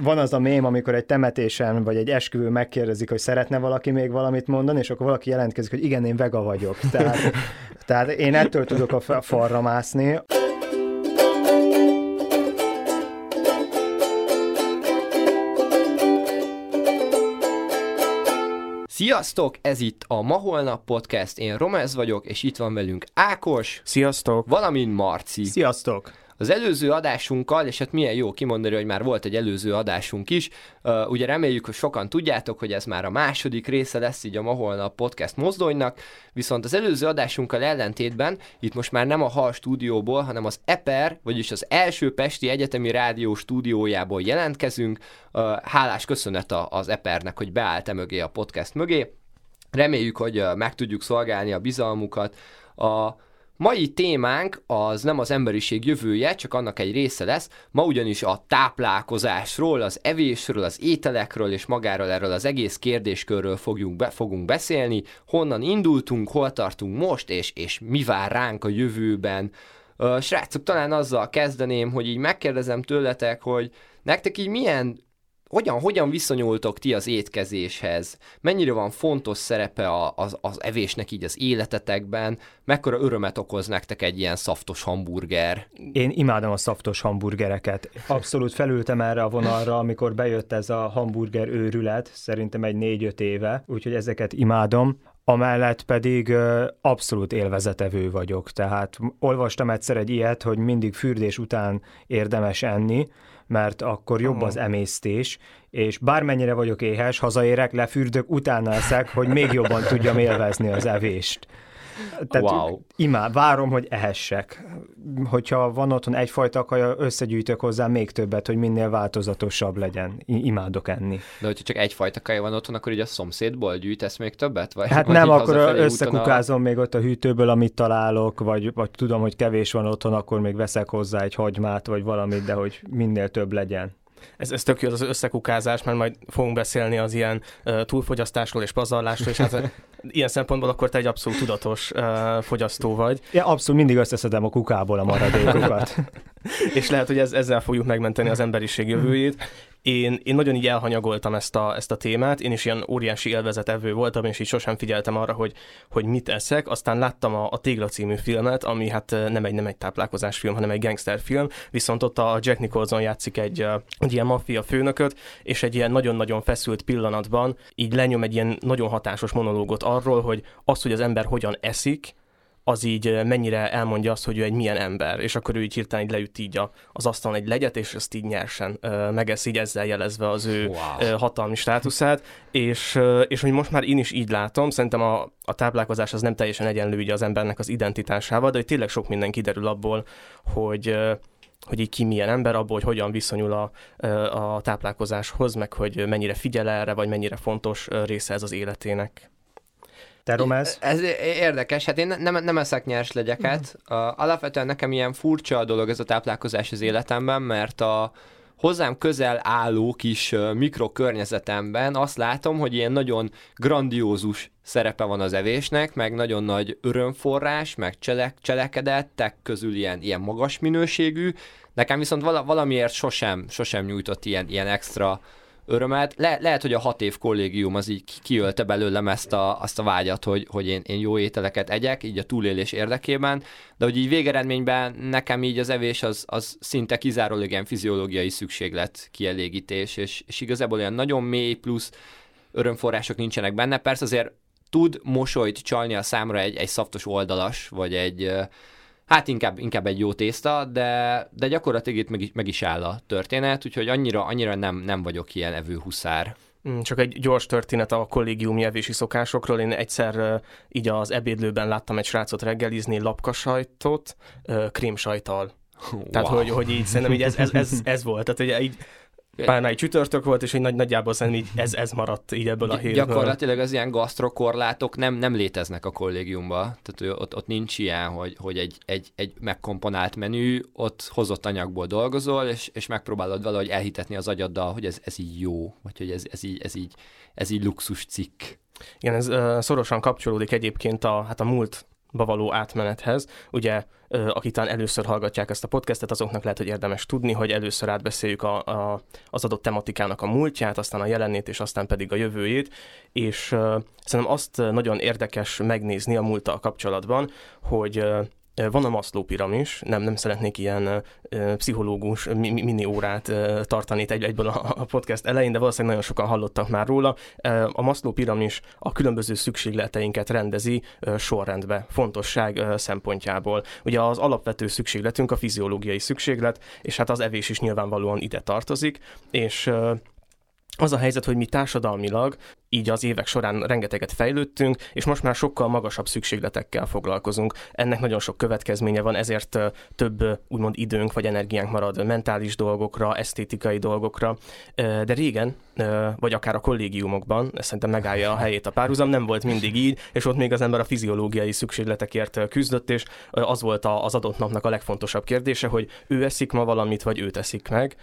Van az a mém, amikor egy temetésen vagy egy esküvő megkérdezik, hogy szeretne valaki még valamit mondani, és akkor valaki jelentkezik, hogy igen, én vega vagyok. Tehát, tehát én ettől tudok a falra mászni. Sziasztok! Ez itt a Ma Holnap Podcast, én Romez vagyok, és itt van velünk Ákos. Sziasztok! Valamint Marci. Sziasztok! Az előző adásunkkal, és hát milyen jó kimondani, hogy már volt egy előző adásunk is, uh, ugye reméljük, hogy sokan tudjátok, hogy ez már a második része lesz így a ma holnap podcast mozdonynak, viszont az előző adásunkkal ellentétben itt most már nem a Hal stúdióból, hanem az EPER, vagyis az első Pesti Egyetemi Rádió stúdiójából jelentkezünk. Uh, hálás köszönet az EPERnek, hogy beállt mögé a podcast mögé. Reméljük, hogy meg tudjuk szolgálni a bizalmukat. A Mai témánk az nem az emberiség jövője, csak annak egy része lesz. Ma ugyanis a táplálkozásról, az evésről, az ételekről és magáról erről az egész kérdéskörről fogjunk be, fogunk beszélni. Honnan indultunk, hol tartunk most, és, és mi vár ránk a jövőben. Srácok, talán azzal kezdeném, hogy így megkérdezem tőletek, hogy nektek így milyen hogyan, hogyan viszonyultok ti az étkezéshez? Mennyire van fontos szerepe a, az, az evésnek így az életetekben? Mekkora örömet okoz nektek egy ilyen szaftos hamburger? Én imádom a szaftos hamburgereket. Abszolút felültem erre a vonalra, amikor bejött ez a hamburger őrület, szerintem egy négy-öt éve, úgyhogy ezeket imádom. Amellett pedig abszolút élvezetevő vagyok, tehát olvastam egyszer egy ilyet, hogy mindig fürdés után érdemes enni, mert akkor jobb az emésztés, és bármennyire vagyok éhes, hazaérek, lefürdök, utána eszek, hogy még jobban tudjam élvezni az evést. Tehát wow. imád, várom, hogy ehessek. Hogyha van otthon egyfajta kaja, összegyűjtök hozzá még többet, hogy minél változatosabb legyen. I- imádok enni. De hogyha csak egyfajta kaja van otthon, akkor így a szomszédból gyűjtesz még többet? Vagy, hát vagy nem, akkor összekukázom a... még ott a hűtőből, amit találok, vagy, vagy tudom, hogy kevés van otthon, akkor még veszek hozzá egy hagymát, vagy valamit, de hogy minél több legyen ez, ez tök jó az összekukázás, mert majd fogunk beszélni az ilyen uh, túlfogyasztásról és pazarlásról, és hát ilyen szempontból akkor te egy abszolút tudatos uh, fogyasztó vagy. Ja, abszolút mindig összeszedem a kukából a maradékokat. és lehet, hogy ez, ezzel fogjuk megmenteni az emberiség jövőjét. Én, én nagyon így elhanyagoltam ezt a, ezt a témát, én is ilyen óriási élvezetevő voltam, és így sosem figyeltem arra, hogy, hogy mit eszek. Aztán láttam a, a Tégla című filmet, ami hát nem egy, nem egy táplálkozás film, hanem egy gangsterfilm, viszont ott a Jack Nicholson játszik egy, egy ilyen maffia főnököt, és egy ilyen nagyon-nagyon feszült pillanatban így lenyom egy ilyen nagyon hatásos monológot arról, hogy az, hogy az ember hogyan eszik, az így mennyire elmondja azt, hogy ő egy milyen ember, és akkor ő így hirtelen így leüt így az asztalon egy legyet, és ezt így nyersen megesz, így ezzel jelezve az ő wow. hatalmi státuszát, és, és hogy most már én is így látom, szerintem a, a táplálkozás az nem teljesen egyenlő ugye az embernek az identitásával, de hogy tényleg sok minden kiderül abból, hogy hogy így ki milyen ember, abból, hogy hogyan viszonyul a, a táplálkozáshoz, meg hogy mennyire figyel erre, vagy mennyire fontos része ez az életének. Te, Romez? Ez érdekes, hát én nem, nem eszek nyers legyeket. Uh, alapvetően nekem ilyen furcsa a dolog ez a táplálkozás az életemben, mert a hozzám közel álló kis mikrokörnyezetemben azt látom, hogy ilyen nagyon grandiózus szerepe van az evésnek, meg nagyon nagy örömforrás, meg cselek, cselekedettek közül ilyen, ilyen magas minőségű. Nekem viszont valamiért sosem, sosem nyújtott ilyen, ilyen extra örömet. Le, lehet, hogy a hat év kollégium az így kiölte belőlem ezt a, azt a vágyat, hogy, hogy én, én jó ételeket egyek, így a túlélés érdekében, de hogy így végeredményben nekem így az evés az, az szinte kizárólag ilyen fiziológiai szükséglet kielégítés, és, és igazából olyan nagyon mély plusz örömforrások nincsenek benne. Persze azért tud mosolyt csalni a számra egy, egy szaftos oldalas, vagy egy hát inkább, inkább egy jó tészta, de, de gyakorlatilag itt meg is, meg is áll a történet, úgyhogy annyira, annyira nem, nem vagyok ilyen evő huszár. Mm, csak egy gyors történet a kollégiumi evési szokásokról. Én egyszer így az ebédlőben láttam egy srácot reggelizni lapkasajtot krémsajtal. Wow. Tehát, hogy, hogy így szerintem így ez, ez, ez, ez volt. Tehát, hogy így pár egy csütörtök volt, és egy nagy, nagyjából szerintem így ez, ez maradt így ebből a hétből. Gyakorlatilag az ilyen gasztrokorlátok nem, nem léteznek a kollégiumban. Tehát ott, ott nincs ilyen, hogy, hogy egy, egy, egy megkomponált menü, ott hozott anyagból dolgozol, és, és megpróbálod valahogy elhitetni az agyaddal, hogy ez, ez így jó, vagy hogy ez, ez, így, ez, így, ez így luxus cikk. Igen, ez uh, szorosan kapcsolódik egyébként a, hát a múlt való átmenethez. Ugye, akik talán először hallgatják ezt a podcastet, azoknak lehet, hogy érdemes tudni, hogy először átbeszéljük a, a, az adott tematikának a múltját, aztán a jelenét, és aztán pedig a jövőjét, és uh, szerintem azt nagyon érdekes megnézni a múlttal kapcsolatban, hogy uh, van a Maslow piramis, nem, nem szeretnék ilyen pszichológus mi, mini órát tartani egy, egyből a, podcast elején, de valószínűleg nagyon sokan hallottak már róla. A Maslow piramis a különböző szükségleteinket rendezi sorrendbe, fontosság uh, szempontjából. Ugye az alapvető szükségletünk a fiziológiai szükséglet, és hát az evés is nyilvánvalóan ide tartozik, és az a helyzet, hogy mi társadalmilag így az évek során rengeteget fejlődtünk, és most már sokkal magasabb szükségletekkel foglalkozunk. Ennek nagyon sok következménye van, ezért több úgymond időnk vagy energiánk marad mentális dolgokra, esztétikai dolgokra, de régen, vagy akár a kollégiumokban, ezt szerintem megállja a helyét a párhuzam, nem volt mindig így, és ott még az ember a fiziológiai szükségletekért küzdött, és az volt az adott napnak a legfontosabb kérdése, hogy ő eszik ma valamit, vagy ő teszik meg.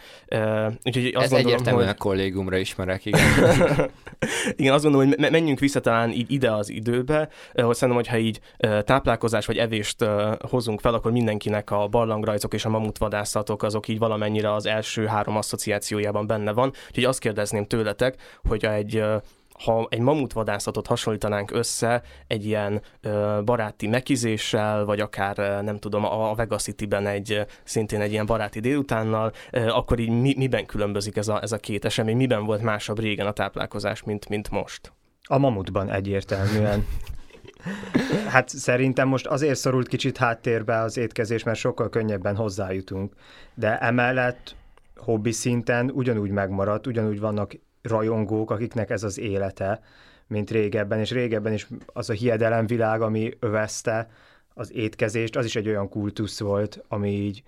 Úgyhogy azt Ez gondolom, egyértelműen hogy... a kollégiumra ismerek, igen. igen, azt gondolom, hogy menjünk vissza talán így ide az időbe, hogy szerintem, hogyha így táplálkozás vagy evést hozunk fel, akkor mindenkinek a barlangrajzok és a mamutvadászatok azok így valamennyire az első három asszociációjában benne van. Úgyhogy azt kérdezném tőletek, hogy egy ha egy mamutvadászatot hasonlítanánk össze egy ilyen ö, baráti megizéssel, vagy akár nem tudom, a Vegas City-ben egy szintén egy ilyen baráti délutánnal, ö, akkor így mi, miben különbözik ez a, ez a két esemény, miben volt másabb régen a táplálkozás, mint, mint most? A mamutban egyértelműen. Hát szerintem most azért szorult kicsit háttérbe az étkezés, mert sokkal könnyebben hozzájutunk. De emellett hobbi szinten ugyanúgy megmaradt, ugyanúgy vannak rajongók, akiknek ez az élete, mint régebben, és régebben is az a hiedelemvilág, ami övezte az étkezést, az is egy olyan kultusz volt, ami így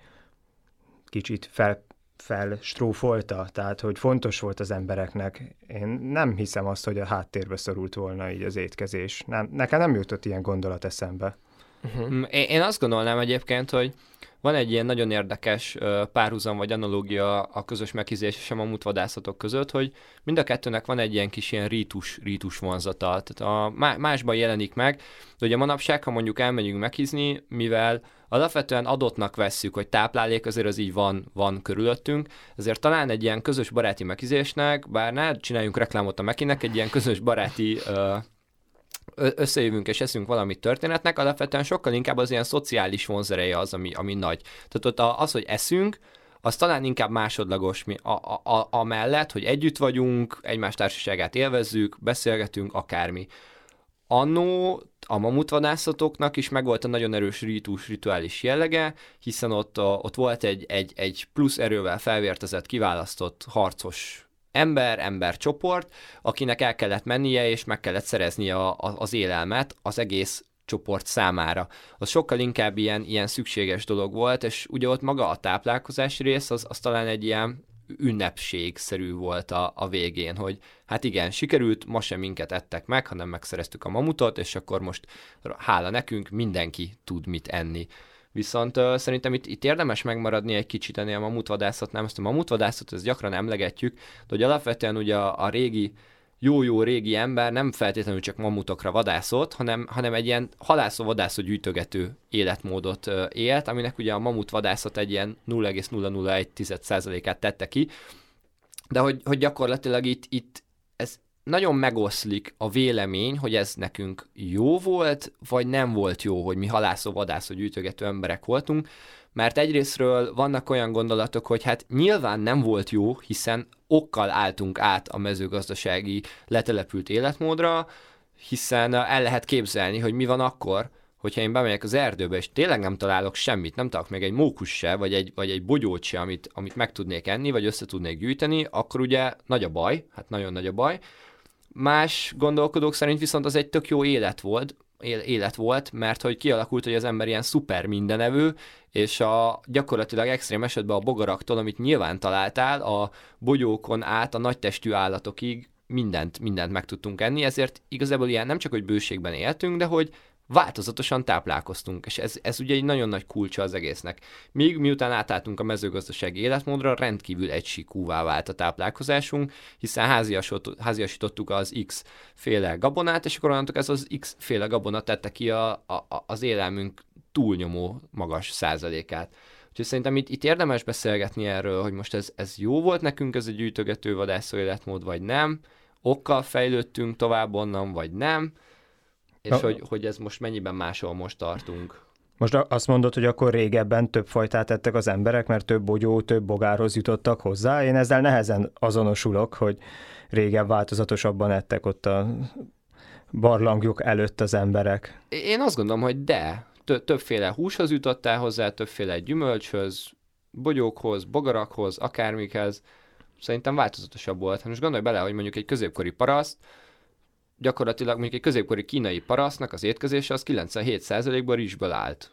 kicsit fel, felstrófolta, tehát hogy fontos volt az embereknek. Én nem hiszem azt, hogy a háttérbe szorult volna így az étkezés. Nem, nekem nem jutott ilyen gondolat eszembe. Uh-huh. Én azt gondolnám egyébként, hogy van egy ilyen nagyon érdekes párhuzam vagy analógia a közös megkízés és a mamutvadászatok között, hogy mind a kettőnek van egy ilyen kis ilyen rítus, rítus vonzata. Tehát a, másban jelenik meg, de ugye manapság, ha mondjuk elmegyünk meghizni, mivel alapvetően adottnak vesszük, hogy táplálék azért az így van, van körülöttünk, ezért talán egy ilyen közös baráti megizésnek, bár ne csináljunk reklámot a Mekinek, egy ilyen közös baráti uh, összejövünk és eszünk valamit történetnek, alapvetően sokkal inkább az ilyen szociális vonzereje az, ami, ami nagy. Tehát ott az, hogy eszünk, az talán inkább másodlagos mi, a, a, a, a mellett, hogy együtt vagyunk, egymás társaságát élvezzük, beszélgetünk, akármi. Annó a mamutvadászatoknak is megvolt a nagyon erős rítus, rituális jellege, hiszen ott, a, ott volt egy, egy, egy plusz erővel felvértezett, kiválasztott harcos ember, ember csoport, akinek el kellett mennie, és meg kellett szereznie a, a, az élelmet az egész csoport számára. Az sokkal inkább ilyen, ilyen szükséges dolog volt, és ugye ott maga a táplálkozás rész, az, az talán egy ilyen ünnepségszerű volt a, a végén, hogy hát igen, sikerült, ma sem minket ettek meg, hanem megszereztük a mamutot, és akkor most hála nekünk mindenki tud mit enni. Viszont uh, szerintem itt, itt érdemes megmaradni egy kicsit ennél a mamutvadászatnál, ezt a mamutvadászat, ezt gyakran emlegetjük, de hogy alapvetően ugye a, a régi jó-jó régi ember nem feltétlenül csak mamutokra vadászott, hanem, hanem egy ilyen halászó-vadászó gyűjtögető életmódot élt, aminek ugye a mamut vadászat egy ilyen 0,001%-át tette ki, de hogy, hogy gyakorlatilag itt, itt nagyon megoszlik a vélemény, hogy ez nekünk jó volt, vagy nem volt jó, hogy mi halászó, vadászó, gyűjtögető emberek voltunk, mert egyrésztről vannak olyan gondolatok, hogy hát nyilván nem volt jó, hiszen okkal álltunk át a mezőgazdasági letelepült életmódra, hiszen el lehet képzelni, hogy mi van akkor, hogyha én bemegyek az erdőbe, és tényleg nem találok semmit, nem találok meg egy mókus se, vagy egy, vagy egy bogyót se, amit, amit meg tudnék enni, vagy össze tudnék gyűjteni, akkor ugye nagy a baj, hát nagyon nagy a baj, Más gondolkodók szerint viszont az egy tök jó élet volt, élet volt, mert hogy kialakult, hogy az ember ilyen szuper mindenevő, és a gyakorlatilag extrém esetben a bogaraktól, amit nyilván találtál, a bogyókon át a nagytestű állatokig mindent, mindent meg tudtunk enni, ezért igazából ilyen nem csak, hogy bőségben éltünk, de hogy változatosan táplálkoztunk, és ez, ez ugye egy nagyon nagy kulcsa az egésznek. Míg miután átálltunk a mezőgazdasági életmódra, rendkívül egysíkúvá vált a táplálkozásunk, hiszen háziasítottuk az X féle gabonát, és akkor onnantól ez az X féle gabona tette ki a, a, az élelmünk túlnyomó magas százalékát. Úgyhogy szerintem itt, itt érdemes beszélgetni erről, hogy most ez, ez jó volt nekünk, ez a gyűjtögető vadászó életmód, vagy nem, okkal fejlődtünk tovább onnan, vagy nem, és Na, hogy, hogy ez most mennyiben máshol most tartunk. Most azt mondod, hogy akkor régebben több fajtát ettek az emberek, mert több bogyó, több bogárhoz jutottak hozzá. Én ezzel nehezen azonosulok, hogy régen változatosabban ettek ott a barlangjok előtt az emberek. Én azt gondolom, hogy de. Többféle húshoz jutottál hozzá, többféle gyümölcshöz, bogyókhoz, bogarakhoz, akármikhez. Szerintem változatosabb volt. Most gondolj bele, hogy mondjuk egy középkori paraszt, gyakorlatilag mondjuk egy középkori kínai parasztnak az étkezése az 97%-ban rizsből állt.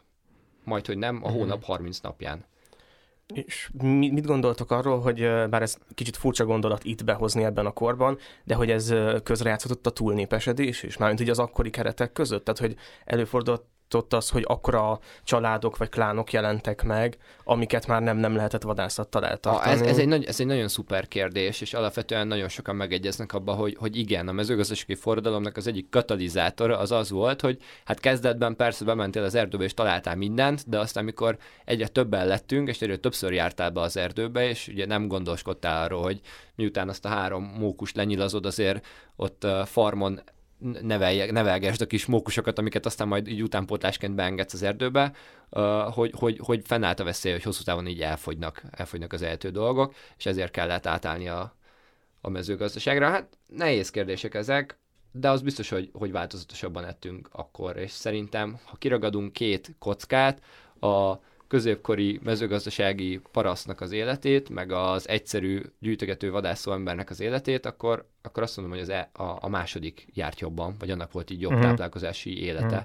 Majd, hogy nem, a mhm. hónap 30 napján. És mit gondoltok arról, hogy bár ez kicsit furcsa gondolat itt behozni ebben a korban, de hogy ez közrejátszott a túlnépesedés is, mármint ugye az akkori keretek között, tehát hogy előfordult ott az, hogy akkora családok vagy klánok jelentek meg, amiket már nem, nem lehetett vadászattal eltartani. ez, ez, egy nagy, ez egy nagyon szuper kérdés, és alapvetően nagyon sokan megegyeznek abba, hogy, hogy igen, a mezőgazdasági forradalomnak az egyik katalizátora az az volt, hogy hát kezdetben persze bementél az erdőbe és találtál mindent, de aztán amikor egyre többen lettünk, és egyre többször jártál be az erdőbe, és ugye nem gondoskodtál arról, hogy miután azt a három mókust lenyilazod, azért ott farmon nevelje, nevelgesd a kis mókusokat, amiket aztán majd így utánpótlásként beengedsz az erdőbe, hogy, hogy, hogy fennállt a veszély, hogy hosszú távon így elfogynak, elfogynak az eltő dolgok, és ezért kellett átállni a, a mezőgazdaságra. Hát nehéz kérdések ezek, de az biztos, hogy, hogy változatosabban ettünk akkor, és szerintem, ha kiragadunk két kockát, a középkori mezőgazdasági parasztnak az életét, meg az egyszerű gyűjtögető vadászó embernek az életét, akkor, akkor azt mondom, hogy az e, a, a második járt jobban, vagy annak volt így jobb uh-huh. táplálkozási élete. Uh-huh.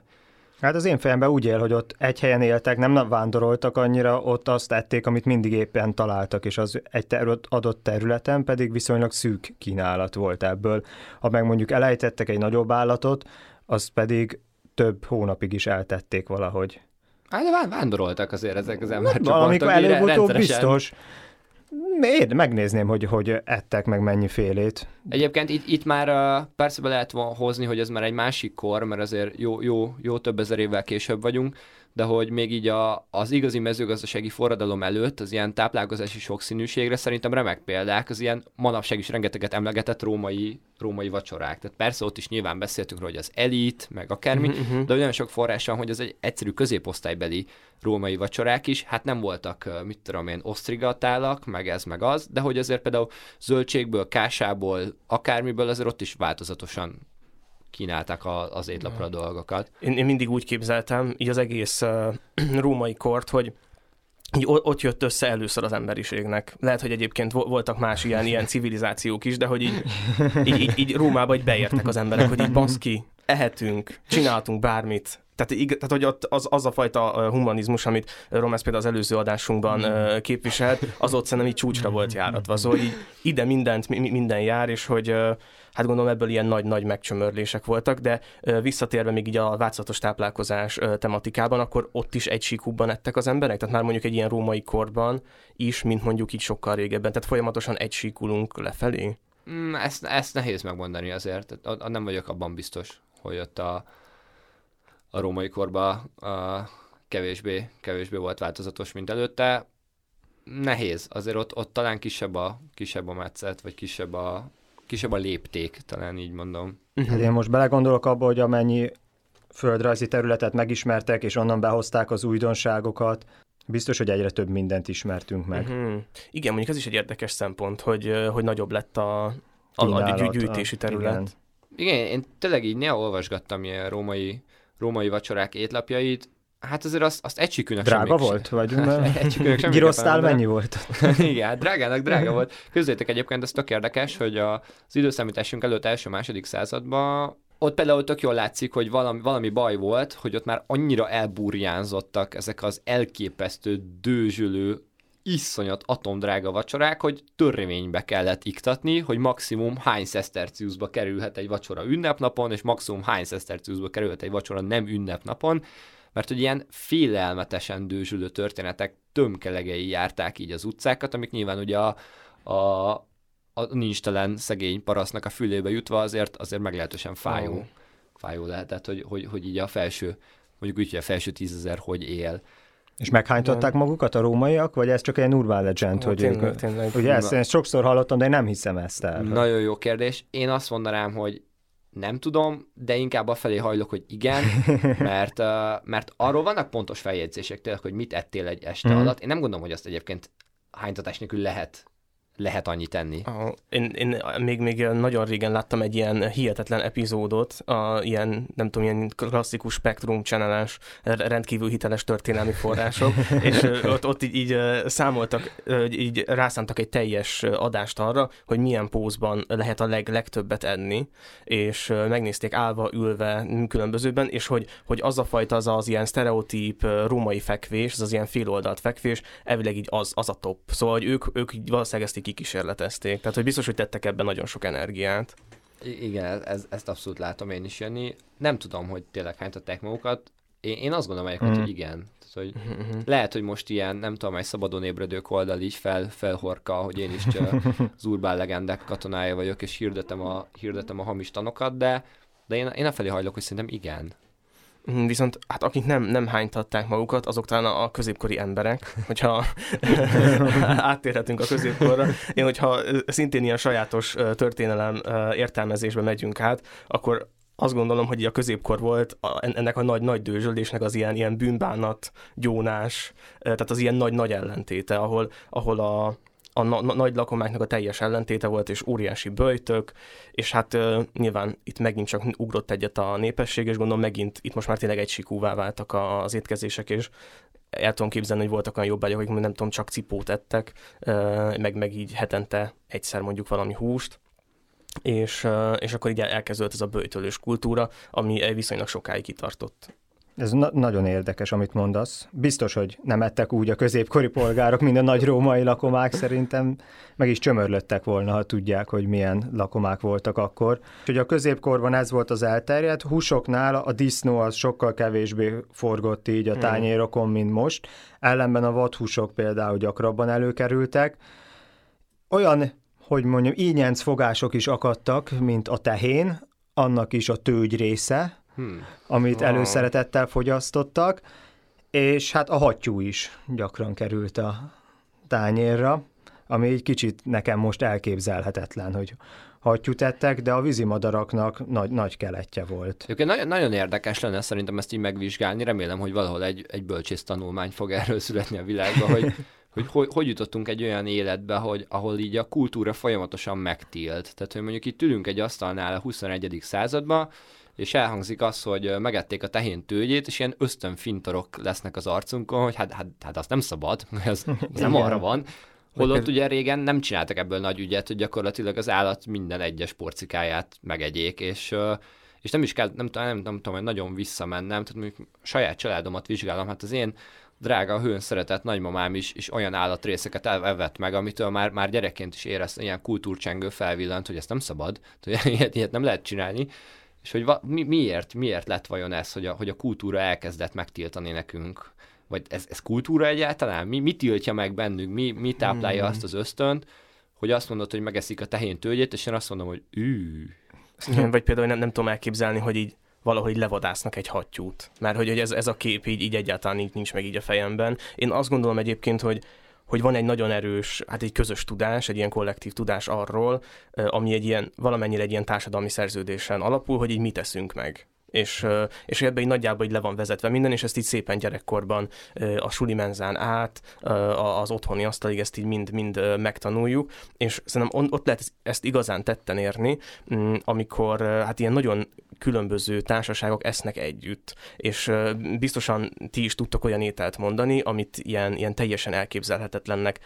Hát az én fejemben úgy él, hogy ott egy helyen éltek, nem vándoroltak annyira, ott azt ették, amit mindig éppen találtak, és az egy ter- adott területen pedig viszonylag szűk kínálat volt ebből. Ha meg mondjuk elejtettek egy nagyobb állatot, azt pedig több hónapig is eltették valahogy. Hát de vándoroltak azért ezek az emberek. Valamikor előbb-utóbb biztos. Miért? Megnézném, hogy, hogy ettek meg mennyi félét. Egyébként itt, itt már uh, persze be lehet hozni, hogy ez már egy másik kor, mert azért jó, jó, jó több ezer évvel később vagyunk, de hogy még így a, az igazi mezőgazdasági forradalom előtt az ilyen táplálkozási sokszínűségre szerintem remek példák, az ilyen manapság is rengeteget emlegetett római, római vacsorák. Tehát persze ott is nyilván beszéltünk róla, hogy az elit, meg akármi, uh-huh. de olyan sok forrás van, hogy az egy egyszerű középosztálybeli római vacsorák is, hát nem voltak, mit tudom én, osztrigatálak, meg ez, meg az, de hogy azért például zöldségből, kásából, akármiből azért ott is változatosan kínálták a, az étlapra a dolgokat. Én, én mindig úgy képzeltem, így az egész uh, római kort, hogy így ott jött össze először az emberiségnek. Lehet, hogy egyébként voltak más ilyen, ilyen civilizációk is, de hogy így, így, így, így Rómába így beértek az emberek, hogy így baszki, ehetünk, csináltunk bármit, tehát, ig- tehát hogy ott az, az a fajta humanizmus, amit Romesz például az előző adásunkban uh, képviselt, az ott szerintem így csúcsra volt járatva. Szóval így ide mindent, minden jár, és hogy hát gondolom ebből ilyen nagy-nagy megcsömörlések voltak, de visszatérve még így a változatos táplálkozás tematikában, akkor ott is egy síkúbban ettek az emberek? Tehát már mondjuk egy ilyen római korban is, mint mondjuk így sokkal régebben. Tehát folyamatosan egy síkulunk lefelé? Mm, ezt, ezt nehéz megmondani azért. Nem vagyok abban biztos, hogy ott a a római korban a kevésbé, kevésbé volt változatos, mint előtte. Nehéz, azért ott, ott talán kisebb a, kisebb a metszet, vagy kisebb a, kisebb a lépték, talán így mondom. Hát én most belegondolok abba, hogy amennyi földrajzi területet megismertek, és onnan behozták az újdonságokat, biztos, hogy egyre több mindent ismertünk meg. Uh-huh. Igen, mondjuk ez is egy érdekes szempont, hogy, hogy nagyobb lett a, a, a gyűjtési terület. Igen. igen, én tényleg így néha olvasgattam ilyen római római vacsorák étlapjait, hát azért azt, azt egysikűnek Drága volt? Vagy Girosztál mennyi volt? Igen, hát drágának drága volt. Közétek egyébként, ez tök érdekes, hogy a, az időszámításunk előtt első-második században ott például tök jól látszik, hogy valami, valami baj volt, hogy ott már annyira elburjánzottak ezek az elképesztő, dőzsülő iszonyat atomdrága vacsorák, hogy törvénybe kellett iktatni, hogy maximum hány szeszterciusba kerülhet egy vacsora ünnepnapon, és maximum hány szeszterciusba kerülhet egy vacsora nem ünnepnapon, mert hogy ilyen félelmetesen dőzsülő történetek tömkelegei járták így az utcákat, amik nyilván ugye a, a, a nincs telen szegény parasznak a fülébe jutva azért, azért meglehetősen fájó, oh. fájó lehetett, hogy, hogy, hogy így a felső, mondjuk úgy, hogy a felső tízezer hogy él. És meghánytották magukat a rómaiak, vagy ez csak egy urban legend, hogy tényleg, ők, tényleg. Ugye ezt, ezt sokszor hallottam, de én nem hiszem ezt el. Nagyon jó kérdés. Én azt mondanám, hogy nem tudom, de inkább a felé hajlok, hogy igen, mert, mert arról vannak pontos feljegyzések tényleg, hogy mit ettél egy este mm. alatt. Én nem gondolom, hogy azt egyébként hánytatás nélkül lehet lehet annyit tenni. Én, én még, még nagyon régen láttam egy ilyen hihetetlen epizódot, a ilyen, nem tudom, ilyen klasszikus spektrum cseneles, rendkívül hiteles történelmi források, és ott, ott így, így számoltak, így rászántak egy teljes adást arra, hogy milyen pózban lehet a leg, legtöbbet enni, és megnézték állva, ülve, különbözőben, és hogy, hogy az a fajta, az az ilyen sztereotíp római fekvés, az az ilyen féloldalt fekvés, elvileg így az, az a top. Szóval, hogy ők, ők valószínűleg ezt kikísérletezték. Tehát, hogy biztos, hogy tettek ebben nagyon sok energiát. I- igen, ez, ezt abszolút látom én is jönni. Nem tudom, hogy tényleg hánytatták magukat. Én, én azt gondolom egyébként, mm. hogy igen. Tehát, hogy mm-hmm. Lehet, hogy most ilyen, nem tudom, egy szabadon ébredők oldal így fel, felhorka, hogy én is az urbán legendek katonája vagyok, és hirdetem a, hirdetem a hamis tanokat, de, de én, én felé hajlok, hogy szerintem igen. Mhm, viszont hát akik nem, nem hánytatták magukat, azok talán a középkori emberek, hogyha áttérhetünk a középkorra. Én, hogyha szintén ilyen sajátos történelem értelmezésbe megyünk át, akkor azt gondolom, hogy a középkor volt ennek a nagy-nagy dőzsöldésnek az ilyen, ilyen bűnbánat, gyónás, tehát az ilyen nagy-nagy ellentéte, ahol, ahol a, a na- na- nagy lakomáknak a teljes ellentéte volt, és óriási böjtök, és hát uh, nyilván itt megint csak ugrott egyet a népesség, és gondolom megint itt most már tényleg egysikúvá váltak az étkezések, és el tudom képzelni, hogy voltak olyan jobbágyok, akik nem tudom, csak cipót ettek, uh, meg, meg így hetente egyszer mondjuk valami húst, és, és akkor így elkezdődött ez a bőjtölős kultúra, ami viszonylag sokáig kitartott. Ez na- nagyon érdekes, amit mondasz. Biztos, hogy nem ettek úgy a középkori polgárok, mint a nagy római lakomák szerintem, meg is csömörlöttek volna, ha tudják, hogy milyen lakomák voltak akkor. Úgyhogy a középkorban ez volt az elterjedt, húsoknál a disznó az sokkal kevésbé forgott így a hmm. tányérokon, mint most, ellenben a vadhúsok például gyakrabban előkerültek. Olyan, hogy mondjam, ínyenc fogások is akadtak, mint a tehén, annak is a tőgy része, hmm. amit oh. előszeretettel fogyasztottak, és hát a hattyú is gyakran került a tányérra, ami egy kicsit nekem most elképzelhetetlen, hogy hattyút ettek, de a vízimadaraknak nagy, nagy keletje volt. Egyébként nagyon, nagyon érdekes lenne szerintem ezt így megvizsgálni, remélem, hogy valahol egy, egy bölcsész tanulmány fog erről születni a világban, hogy hogy, hogy hogy jutottunk egy olyan életbe, hogy ahol így a kultúra folyamatosan megtilt. Tehát, hogy mondjuk itt ülünk egy asztalnál a 21. században, és elhangzik az, hogy megették a tehén tőgyét, és ilyen fintorok lesznek az arcunkon, hogy hát, hát, hát azt nem szabad, ez, ez nem arra van. Holott ugye régen nem csináltak ebből nagy ügyet, hogy gyakorlatilag az állat minden egyes porcikáját megegyék, és, és nem is kell, nem, nem, nem, nem tudom, hogy nagyon visszamennem, tehát mondjuk saját családomat vizsgálom, hát az én drága, hőn szeretett nagymamám is, is olyan állatrészeket evett meg, amitől már, már gyerekként is érezte, ilyen kultúrcsengő felvillant, hogy ezt nem szabad, ilyet, ilyet nem lehet csinálni, és hogy va, mi, miért, miért lett vajon ez, hogy a, hogy a kultúra elkezdett megtiltani nekünk? Vagy ez, ez kultúra egyáltalán? Mi, mi tiltja meg bennünk? Mi, mi táplálja hmm. azt az ösztönt, hogy azt mondod, hogy megeszik a tehén tőgyét, és én azt mondom, hogy ű. Vagy például nem, nem tudom elképzelni, hogy így valahogy levadásznak egy hattyút. Mert hogy, hogy ez, ez a kép így, így egyáltalán nincs meg így a fejemben. Én azt gondolom egyébként, hogy hogy van egy nagyon erős, hát egy közös tudás, egy ilyen kollektív tudás arról, ami egy ilyen, valamennyire egy ilyen társadalmi szerződésen alapul, hogy így mit teszünk meg. És, és ebbe így nagyjából így le van vezetve minden, és ezt így szépen gyerekkorban a suli menzán át, az otthoni asztalig ezt így mind, mind megtanuljuk, és szerintem ott lehet ezt igazán tetten érni, mm, amikor hát ilyen nagyon különböző társaságok esznek együtt, és biztosan ti is tudtok olyan ételt mondani, amit ilyen, ilyen teljesen elképzelhetetlennek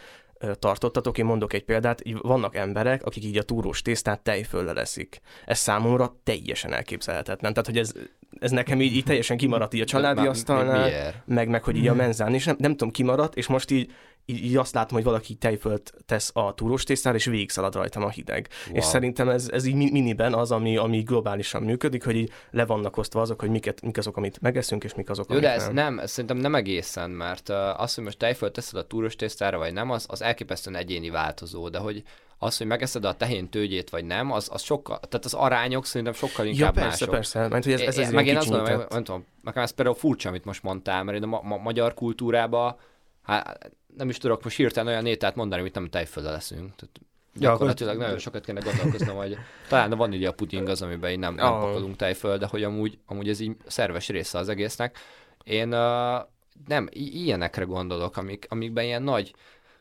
tartottatok. Én mondok egy példát, vannak emberek, akik így a túrós tésztát tejfölle leszik. Ez számomra teljesen elképzelhetetlen. Tehát, hogy ez, ez nekem így, így teljesen kimaradt így a családi asztalnál, meg, meg hogy így a menzán, és nem, nem tudom, kimaradt, és most így így, így azt látom, hogy valaki tejfölt tesz a túrós tésztára, és végigszalad rajtam a hideg. Wow. És szerintem ez, ez így miniben az, ami, ami globálisan működik, hogy így le vannak osztva azok, hogy miket, mik azok, amit megeszünk, és mik azok, Jó, amik de ez nem. nem, ez szerintem nem egészen, mert az, hogy most tejfölt teszed a túrós tésztára, vagy nem, az, az elképesztően egyéni változó, de hogy az, hogy megeszed a tehén tőgyét, vagy nem, az, az sokkal, tehát az arányok szerintem sokkal inkább ja, persze, mások. persze, mert hogy ez, ez, ez meg én azt mondom, nem tudom, nekem ez például furcsa, amit most mondtál, mert én a ma- ma- magyar kultúrában, hát nem is tudok most hirtelen olyan ételt mondani, amit nem tejfölde leszünk. Tehát gyakorlatilag nagyon sokat kéne gondolkoznom, hogy talán a vanília puding az, amiben így nem, nem Ah. pakolunk tejföl, de hogy amúgy, amúgy ez így szerves része az egésznek. Én uh, nem, ilyenekre gondolok, amik, amikben ilyen nagy,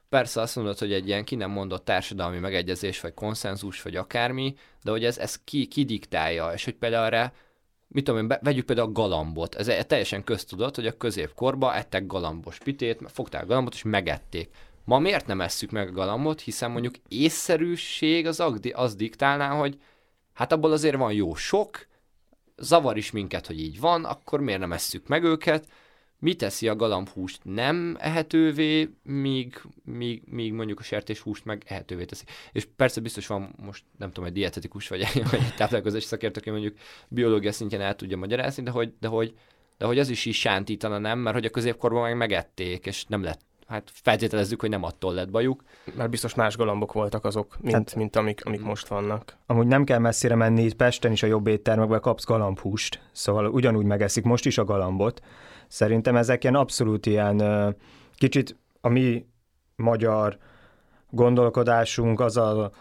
persze azt mondod, hogy egy ilyen ki nem mondott társadalmi megegyezés, vagy konszenzus, vagy akármi, de hogy ez, ez ki, ki diktálja, és hogy például erre mit tudom én, be, vegyük például a galambot. Ez teljesen köztudott, hogy a középkorban ettek galambos pitét, fogták galambot és megették. Ma miért nem esszük meg a galambot, hiszen mondjuk észszerűség az, az diktálná, hogy hát abból azért van jó sok, zavar is minket, hogy így van, akkor miért nem esszük meg őket, mi teszi a galambhúst nem ehetővé, míg, míg, míg mondjuk a sertéshúst meg ehetővé teszi. És persze biztos van most, nem tudom, egy dietetikus vagy egy, vagy egy táplálkozási szakértő, aki mondjuk biológia szintjén el tudja magyarázni, de hogy, de hogy, de hogy az is is sántítana, nem? Mert hogy a középkorban meg megették, és nem lett hát feltételezzük, hogy nem attól lett bajuk. Mert biztos más galambok voltak azok, mint, Hát- mint amik, amik most vannak. Amúgy nem kell messzire menni, itt Pesten is a jobb éttermekben kapsz galambhúst, szóval ugyanúgy megeszik most is a galambot. Szerintem ezek ilyen abszolút ilyen kicsit a mi magyar gondolkodásunk, az a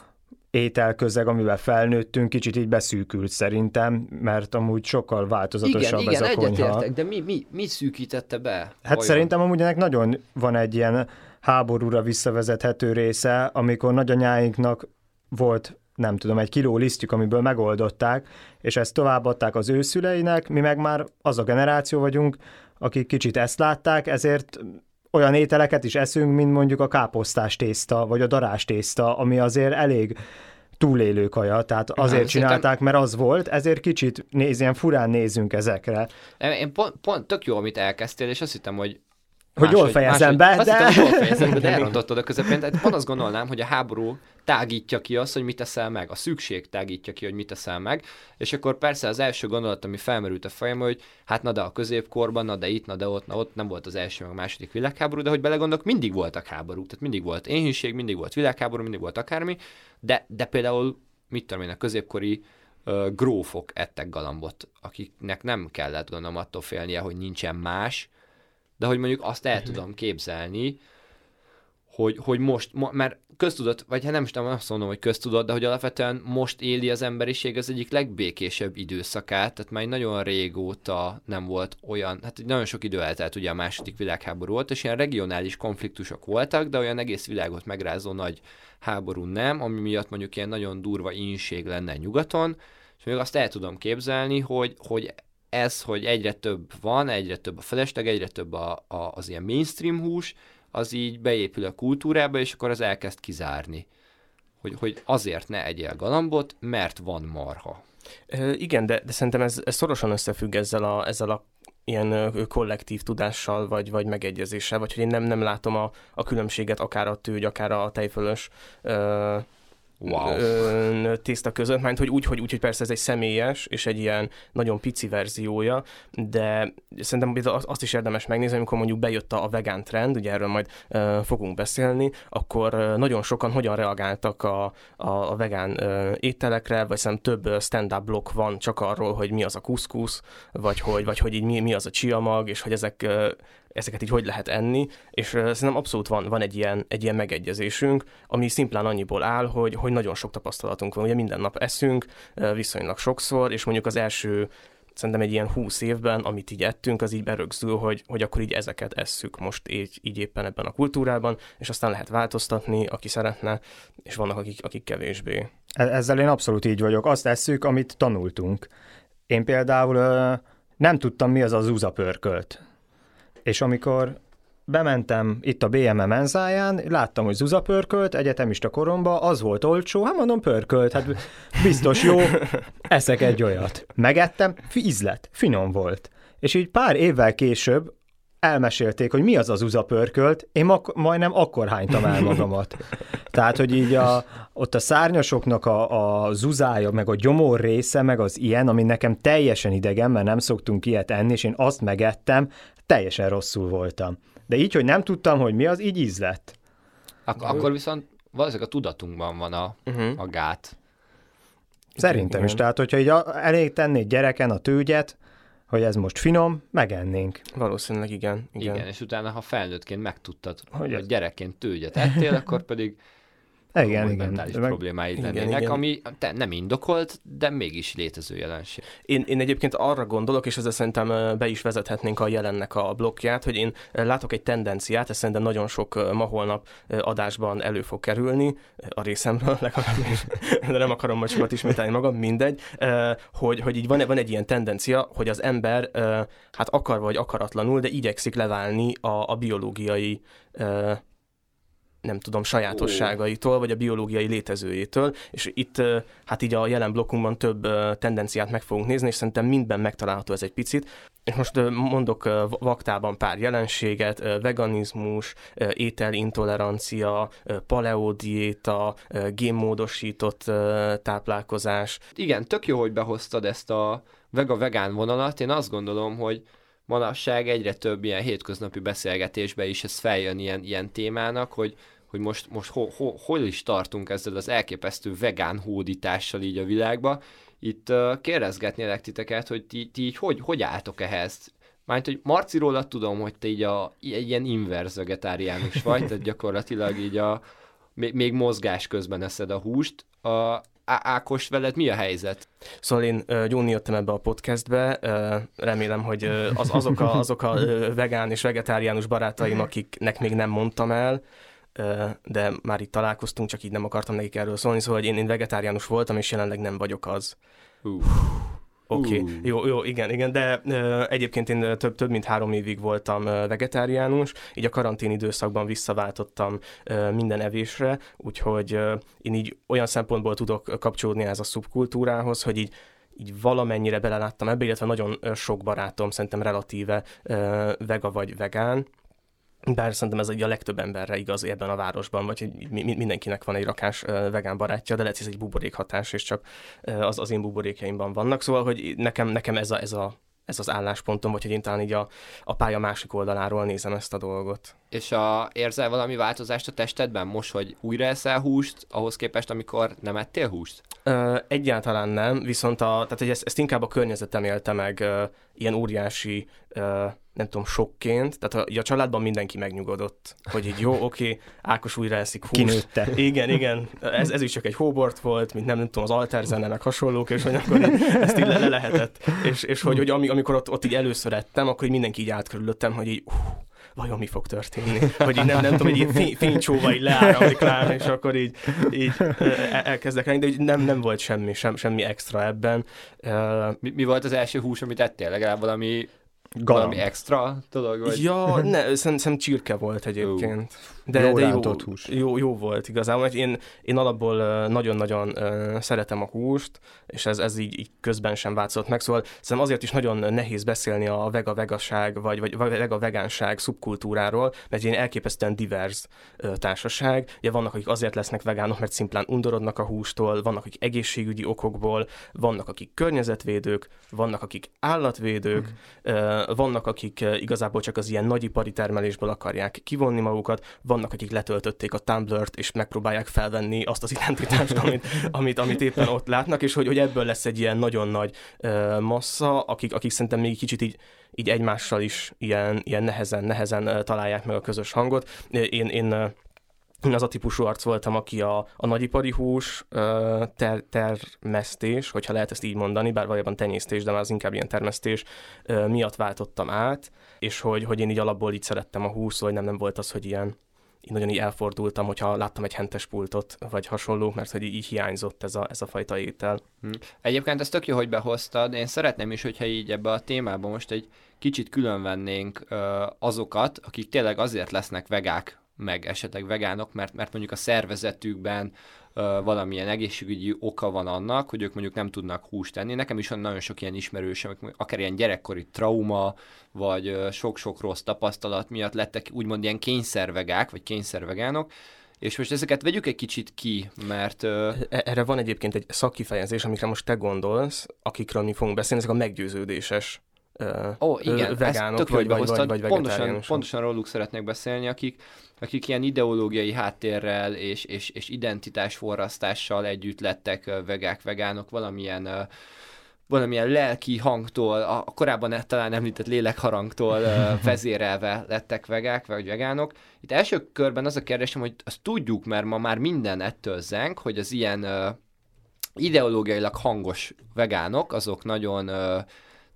ételközeg, amivel felnőttünk, kicsit így beszűkült szerintem, mert amúgy sokkal változatosabb igen, ez igen, a konyha. egyetértek, de mi, mi, mi szűkítette be? Hát vajon? szerintem amúgy ennek nagyon van egy ilyen háborúra visszavezethető része, amikor nagyanyáinknak volt nem tudom, egy kiló lisztjük, amiből megoldották, és ezt továbbadták az ő szüleinek, mi meg már az a generáció vagyunk, akik kicsit ezt látták, ezért olyan ételeket is eszünk, mint mondjuk a káposztás tészta, vagy a darás tészta, ami azért elég túlélő kaja, tehát azért szerintem- csinálták, mert az volt, ezért kicsit néz, ilyen furán nézünk ezekre. Én pont, pont tök jó, amit elkezdtél, és azt hittem, hogy Hogy jól fejezem be, azt de- hittem, hogy jól fejezem be, de elrontottad a közepén. Tehát pont azt gondolnám, hogy a háború tágítja ki azt, hogy mit teszel meg. A szükség tágítja ki, hogy mit teszel meg. És akkor persze az első gondolat, ami felmerült a fejembe, hogy hát na de a középkorban, na de itt, na de ott, na ott nem volt az első, meg a második világháború, de hogy belegondolok, mindig voltak háborúk. Tehát mindig volt éhínség, mindig volt világháború, mindig volt akármi. De, de például, mit tudom én, a középkori grófok ettek galambot, akiknek nem kellett gondolom attól félnie, hogy nincsen más, de hogy mondjuk azt el tudom képzelni, hogy, hogy most, mo- mert köztudott, vagy hát nem is tudom, azt mondom, hogy köztudott, de hogy alapvetően most éli az emberiség az egyik legbékésebb időszakát, tehát már nagyon régóta nem volt olyan, hát nagyon sok idő eltelt ugye a második világháború volt, és ilyen regionális konfliktusok voltak, de olyan egész világot megrázó nagy háború nem, ami miatt mondjuk ilyen nagyon durva ínség lenne nyugaton, és még azt el tudom képzelni, hogy, hogy ez, hogy egyre több van, egyre több a felesleg, egyre több a, a, az ilyen mainstream hús, az így beépül a kultúrába, és akkor az elkezd kizárni. Hogy, hogy azért ne egyél galambot, mert van marha. Ö, igen, de, de szerintem ez, ez szorosan összefügg ezzel a, ezzel a ilyen kollektív tudással, vagy, vagy megegyezéssel, vagy hogy én nem, nem látom a, a különbséget akár a tőgy, akár a tejfölös ö, Wow. tészta között, mert hogy úgy, hogy, úgy, hogy persze ez egy személyes, és egy ilyen nagyon pici verziója, de szerintem azt is érdemes megnézni, amikor mondjuk bejött a vegán trend, ugye erről majd fogunk beszélni, akkor nagyon sokan hogyan reagáltak a, a, a vegán ételekre, vagy szerintem több stand-up blokk van csak arról, hogy mi az a kuszkusz, vagy hogy, vagy hogy így mi, mi az a csiamag, és hogy ezek ezeket így hogy lehet enni, és szerintem abszolút van, van egy, ilyen, egy ilyen megegyezésünk, ami szimplán annyiból áll, hogy, hogy nagyon sok tapasztalatunk van. Ugye minden nap eszünk, viszonylag sokszor, és mondjuk az első szerintem egy ilyen húsz évben, amit így ettünk, az így berögzül, hogy, hogy akkor így ezeket esszük most így, így éppen ebben a kultúrában, és aztán lehet változtatni, aki szeretne, és vannak, akik, akik kevésbé. E- Ezzel én abszolút így vagyok. Azt tesszük, amit tanultunk. Én például nem tudtam, mi az a zuzapörkölt. És amikor bementem itt a BME menzáján, láttam, hogy zuzapörkölt, egyetemista koromba, az volt olcsó, hát mondom pörkölt, hát biztos jó, eszek egy olyat. Megettem, ízlet, finom volt. És így pár évvel később elmesélték, hogy mi az az uzapörkölt, én ak- majdnem akkor hánytam el magamat. Tehát, hogy így a, ott a szárnyasoknak a, a zuzája, meg a gyomor része, meg az ilyen, ami nekem teljesen idegen, mert nem szoktunk ilyet enni, és én azt megettem, teljesen rosszul voltam. De így, hogy nem tudtam, hogy mi az, így íz lett. Ak- akkor viszont valószínűleg a tudatunkban van a, Uh-huh. a gát. Szerintem Igen. is. Tehát, hogyha így elég tennék gyereken a tőgyet, hogy ez most finom, megennénk. Valószínűleg igen. Igen. igen. És utána, ha felnőttként megtudtad, Hogy hogy gyerekként tőgyet ettél, akkor pedig Igen, igen. mentális Meg- problémáid Igen, lennének, igen. ami te nem indokolt, de mégis létező jelenség. Én, én egyébként arra gondolok, és ezzel szerintem be is vezethetnénk a jelennek a blokkját, hogy én látok egy tendenciát, ez szerintem nagyon sok ma holnap adásban elő fog kerülni, a részemről legalábbis, de nem akarom most sokat ismételni magam, mindegy, hogy, hogy így van, van egy ilyen tendencia, hogy az ember hát akar vagy akaratlanul, de igyekszik leválni a, a biológiai nem tudom, sajátosságaitól, vagy a biológiai létezőjétől, és itt hát így a jelen blokkunkban több tendenciát meg fogunk nézni, és szerintem mindben megtalálható ez egy picit. És most mondok vaktában pár jelenséget, veganizmus, ételintolerancia, paleodiéta, génmódosított táplálkozás. Igen, tök jó, hogy behoztad ezt a vega-vegán vonalat. Én azt gondolom, hogy manapság egyre több ilyen hétköznapi beszélgetésbe is ez feljön ilyen, ilyen témának, hogy, hogy most, most ho, ho, hol is tartunk ezzel az elképesztő vegán hódítással így a világba. Itt uh, kérdezgetnélek titeket, hogy ti, ti így hogy, hogy álltok ehhez? Mármint, hogy Marci rólad tudom, hogy te így a, egy ilyen inverz vegetáriánus vagy, tehát gyakorlatilag így a, még, még mozgás közben eszed a húst. A, Ákos, veled mi a helyzet? Szóval én ö, gyónni jöttem ebbe a podcastbe, remélem, hogy az, azok a, azok a vegán és vegetáriánus barátaim, akiknek még nem mondtam el, de már itt találkoztunk, csak így nem akartam nekik erről szólni, szóval hogy én, én vegetáriánus voltam, és jelenleg nem vagyok az. Hú. Oké, okay. Jó, jó, igen, igen, de ö, egyébként én több, több mint három évig voltam ö, vegetáriánus, így a karantén időszakban visszaváltottam ö, minden evésre, úgyhogy ö, én így olyan szempontból tudok kapcsolódni ez a szubkultúrához, hogy így így valamennyire beleláttam ebbe, illetve nagyon sok barátom szerintem relatíve ö, vega vagy vegán, bár szerintem ez így a legtöbb emberre igaz ebben a városban, vagy hogy mindenkinek van egy rakás vegán barátja, de lehet, hogy ez egy buborékhatás, és csak az, az én buborékjaimban vannak. Szóval, hogy nekem, nekem ez, a, ez, a, ez az álláspontom, vagy hogy én talán így a, a pálya másik oldaláról nézem ezt a dolgot. És a, érzel valami változást a testedben most, hogy újra eszel húst, ahhoz képest, amikor nem ettél húst? Ö, egyáltalán nem, viszont a, tehát, hogy ezt, ezt inkább a környezetem élte meg ilyen óriási, nem tudom, sokként. Tehát a, a családban mindenki megnyugodott, hogy így jó, oké, Ákos újra eszik húst. Kinőtte. Igen, igen, ez, ez is csak egy hóbort volt, mint nem, nem tudom, az alterzene, meg hasonlók, és hogy akkor ezt így le, le lehetett. És, és hogy, hogy ami, amikor ott, ott így először ettem, akkor így mindenki így állt körülöttem, hogy így, uh, vajon mi fog történni? Hogy így nem, nem tudom, hogy így fény, fénycsóva így leáramlik rám, és akkor így, így el- elkezdek lenni, de nem, nem volt semmi, sem, semmi extra ebben. Mi, mi volt az első hús, amit ettél? Legalább valami, Galamb. valami extra dolog? Vagy? Ja, ne, szerintem csirke volt egyébként. De, Jó de jó, hús. Jó, jó volt igazából, mert én, én alapból nagyon-nagyon szeretem a húst, és ez, ez így, így közben sem változott meg, szóval szerintem azért is nagyon nehéz beszélni a vega-vegaság, vagy, vagy vega-vegánság szubkultúráról, mert egy ilyen elképesztően divers társaság. Ugye vannak, akik azért lesznek vegánok, mert szimplán undorodnak a hústól, vannak, akik egészségügyi okokból, vannak, akik környezetvédők, vannak, akik állatvédők, ö, vannak, akik ö, igazából csak az ilyen nagyipari termelésből akarják kivonni magukat, vannak, akik letöltötték a Tumblr-t, és megpróbálják felvenni azt az identitást, amit, amit, amit éppen ott látnak, és hogy, hogy ebből lesz egy ilyen nagyon nagy ö, massza, akik, akik szerintem még kicsit így, így egymással is ilyen, ilyen nehezen, nehezen ö, találják meg a közös hangot. Én, én én az a típusú arc voltam, aki a, a nagyipari hús ter, termesztés, hogyha lehet ezt így mondani, bár valójában tenyésztés, de már az inkább ilyen termesztés miatt váltottam át, és hogy, hogy én így alapból így szerettem a hús, vagy nem, nem volt az, hogy ilyen így nagyon így elfordultam, hogyha láttam egy hentes pultot, vagy hasonló, mert hogy így, hiányzott ez a, ez a fajta étel. Egyébként ez tök jó, hogy behoztad. Én szeretném is, hogyha így ebbe a témába most egy kicsit különvennénk ö, azokat, akik tényleg azért lesznek vegák, meg esetleg vegánok, mert, mert mondjuk a szervezetükben valamilyen egészségügyi oka van annak, hogy ők mondjuk nem tudnak húst tenni. Nekem is van nagyon sok ilyen ismerősöm, akár ilyen gyerekkori trauma, vagy sok-sok rossz tapasztalat miatt lettek úgymond ilyen kényszervegák, vagy kényszervegánok, és most ezeket vegyük egy kicsit ki, mert... Uh... Erre van egyébként egy szakkifejezés, amikre most te gondolsz, akikről mi fogunk beszélni, ezek a meggyőződéses Ó, oh, igen, vegánok, ezt vagy, vagy, vagy, vagy pontosan, pontosan róluk szeretnék beszélni, akik, akik ilyen ideológiai háttérrel és, és, és identitásforrasztással együtt lettek vegák, vegánok, valamilyen valamilyen lelki hangtól, a korábban talán említett lélekharangtól vezérelve lettek vegák, vagy vegánok. Itt első körben az a kérdésem, hogy azt tudjuk, mert ma már minden ettől zenk, hogy az ilyen ideológiailag hangos vegánok, azok nagyon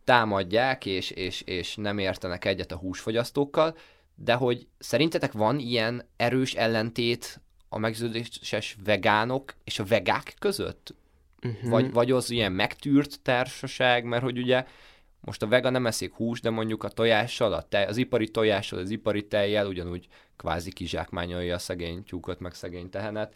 támadják, és, és, és nem értenek egyet a húsfogyasztókkal, de hogy szerintetek van ilyen erős ellentét a megződéses vegánok és a vegák között? Uh-huh. Vagy, vagy az ilyen megtűrt társaság, mert hogy ugye most a vega nem eszik hús, de mondjuk a tojással, a tej, az ipari tojással, az ipari tejjel ugyanúgy kvázi kizsákmányolja a szegény tyúkot, meg szegény tehenet.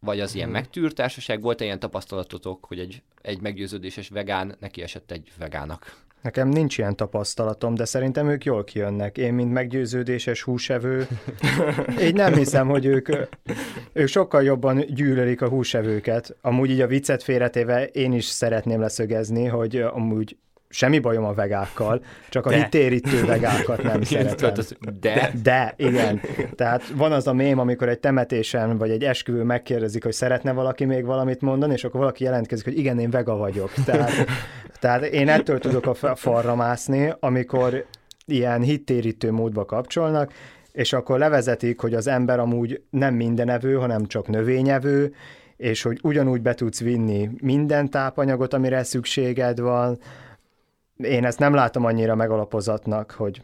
Vagy az ilyen megtűrt társaság, volt -e ilyen tapasztalatotok, hogy egy, egy meggyőződéses vegán neki esett egy vegának? Nekem nincs ilyen tapasztalatom, de szerintem ők jól kijönnek. Én, mint meggyőződéses húsevő, így nem hiszem, hogy ők, ők sokkal jobban gyűlölik a húsevőket. Amúgy így a viccet félretéve én is szeretném leszögezni, hogy amúgy semmi bajom a vegákkal, csak a de. hitérítő vegákat nem szeretem. De? De, igen. Tehát van az a mém, amikor egy temetésen vagy egy esküvő megkérdezik, hogy szeretne valaki még valamit mondani, és akkor valaki jelentkezik, hogy igen, én vega vagyok. Tehát, tehát én ettől tudok a falra mászni, amikor ilyen hittérítő módba kapcsolnak, és akkor levezetik, hogy az ember amúgy nem mindenevő, hanem csak növényevő, és hogy ugyanúgy be tudsz vinni minden tápanyagot, amire szükséged van, én ezt nem látom annyira megalapozatnak, hogy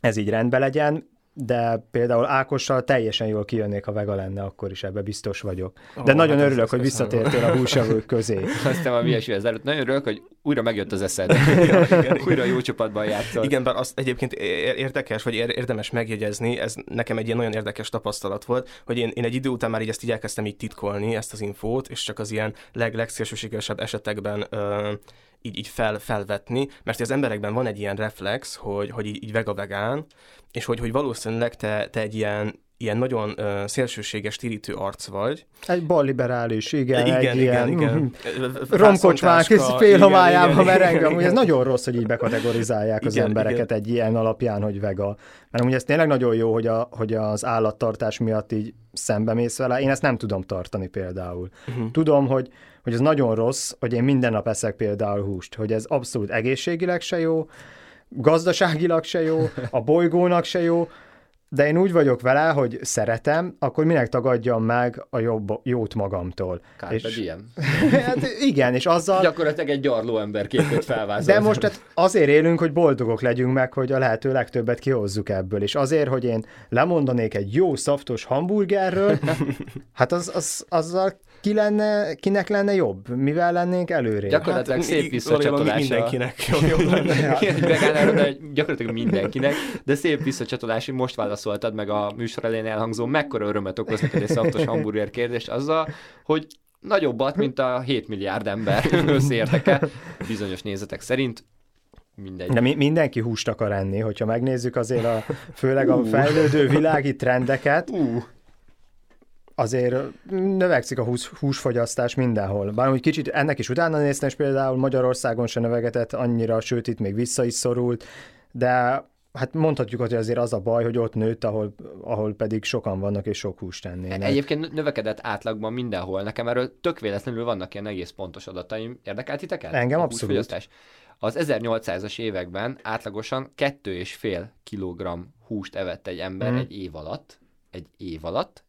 ez így rendben legyen, de például Ákossal teljesen jól kijönnék, ha vega lenne, akkor is ebbe biztos vagyok. De oh, nagyon hát örülök, hogy visszatértél a húsevők közé. Aztán a hülyeség előtt. Nagyon örülök, hogy újra megjött az eszed. újra jó csapatban játszol. Igen, bár azt egyébként érdekes, vagy érdemes megjegyezni, ez nekem egy ilyen nagyon érdekes tapasztalat volt, hogy én, én egy idő után már így ezt így elkezdtem így titkolni, ezt az infót, és csak az ilyen leg, legszélsőségesebb esetekben ö, így, így fel, felvetni, mert az emberekben van egy ilyen reflex, hogy, hogy így, így vega-vegán, és hogy, hogy valószínűleg te, te egy ilyen, ilyen nagyon uh, szélsőséges, térítő arc vagy. Egy balliberális, igen. Igen, egy igen, ilyen, igen. Romkocsmák félhomályában mereng, amúgy ez nagyon rossz, hogy így bekategorizálják az igen, embereket igen. egy ilyen alapján, hogy vega. Mert amúgy ez tényleg nagyon jó, hogy, a, hogy az állattartás miatt így szembe mész vele. Én ezt nem tudom tartani például. Uh-huh. Tudom, hogy hogy ez nagyon rossz, hogy én minden nap eszek például húst, hogy ez abszolút egészségileg se jó, gazdaságilag se jó, a bolygónak se jó, de én úgy vagyok vele, hogy szeretem, akkor minek tagadjam meg a jobb, jót magamtól. Carpe és, diem. hát igen, és azzal... Gyakorlatilag egy gyarló ember képét felvázol. De most hát azért élünk, hogy boldogok legyünk meg, hogy a lehető legtöbbet kihozzuk ebből. És azért, hogy én lemondanék egy jó szaftos hamburgerről, hát az, az, azzal ki lenne, kinek lenne jobb? Mivel lennénk előrébb? Gyakorlatilag hát, szép visszacsatolása. Mindenkinek jobb lenne. de gyakorlatilag mindenkinek, de szép visszacsatolás, hogy most válaszoltad meg a műsor elején elhangzó, mekkora örömet okoz neked egy szaftos hamburger kérdést azzal, hogy nagyobbat, mint a 7 milliárd ember összeérteke bizonyos nézetek szerint. Mindegy. De mi, mindenki húst akar enni, hogyha megnézzük azért a, főleg a fejlődő világi trendeket, uh azért növekszik a hús, húsfogyasztás mindenhol. Bár úgy kicsit ennek is utána néztem, és például Magyarországon se növegetett annyira, sőt itt még vissza is szorult, de hát mondhatjuk, hogy azért az a baj, hogy ott nőtt, ahol, ahol pedig sokan vannak és sok húst tennének. Egyébként növekedett átlagban mindenhol. Nekem erről tök véletlenül vannak ilyen egész pontos adataim. Érdekelt titeket? Engem abszolút. Az 1800-as években átlagosan 2,5 kg húst evett egy ember mm. egy év alatt. Egy év alatt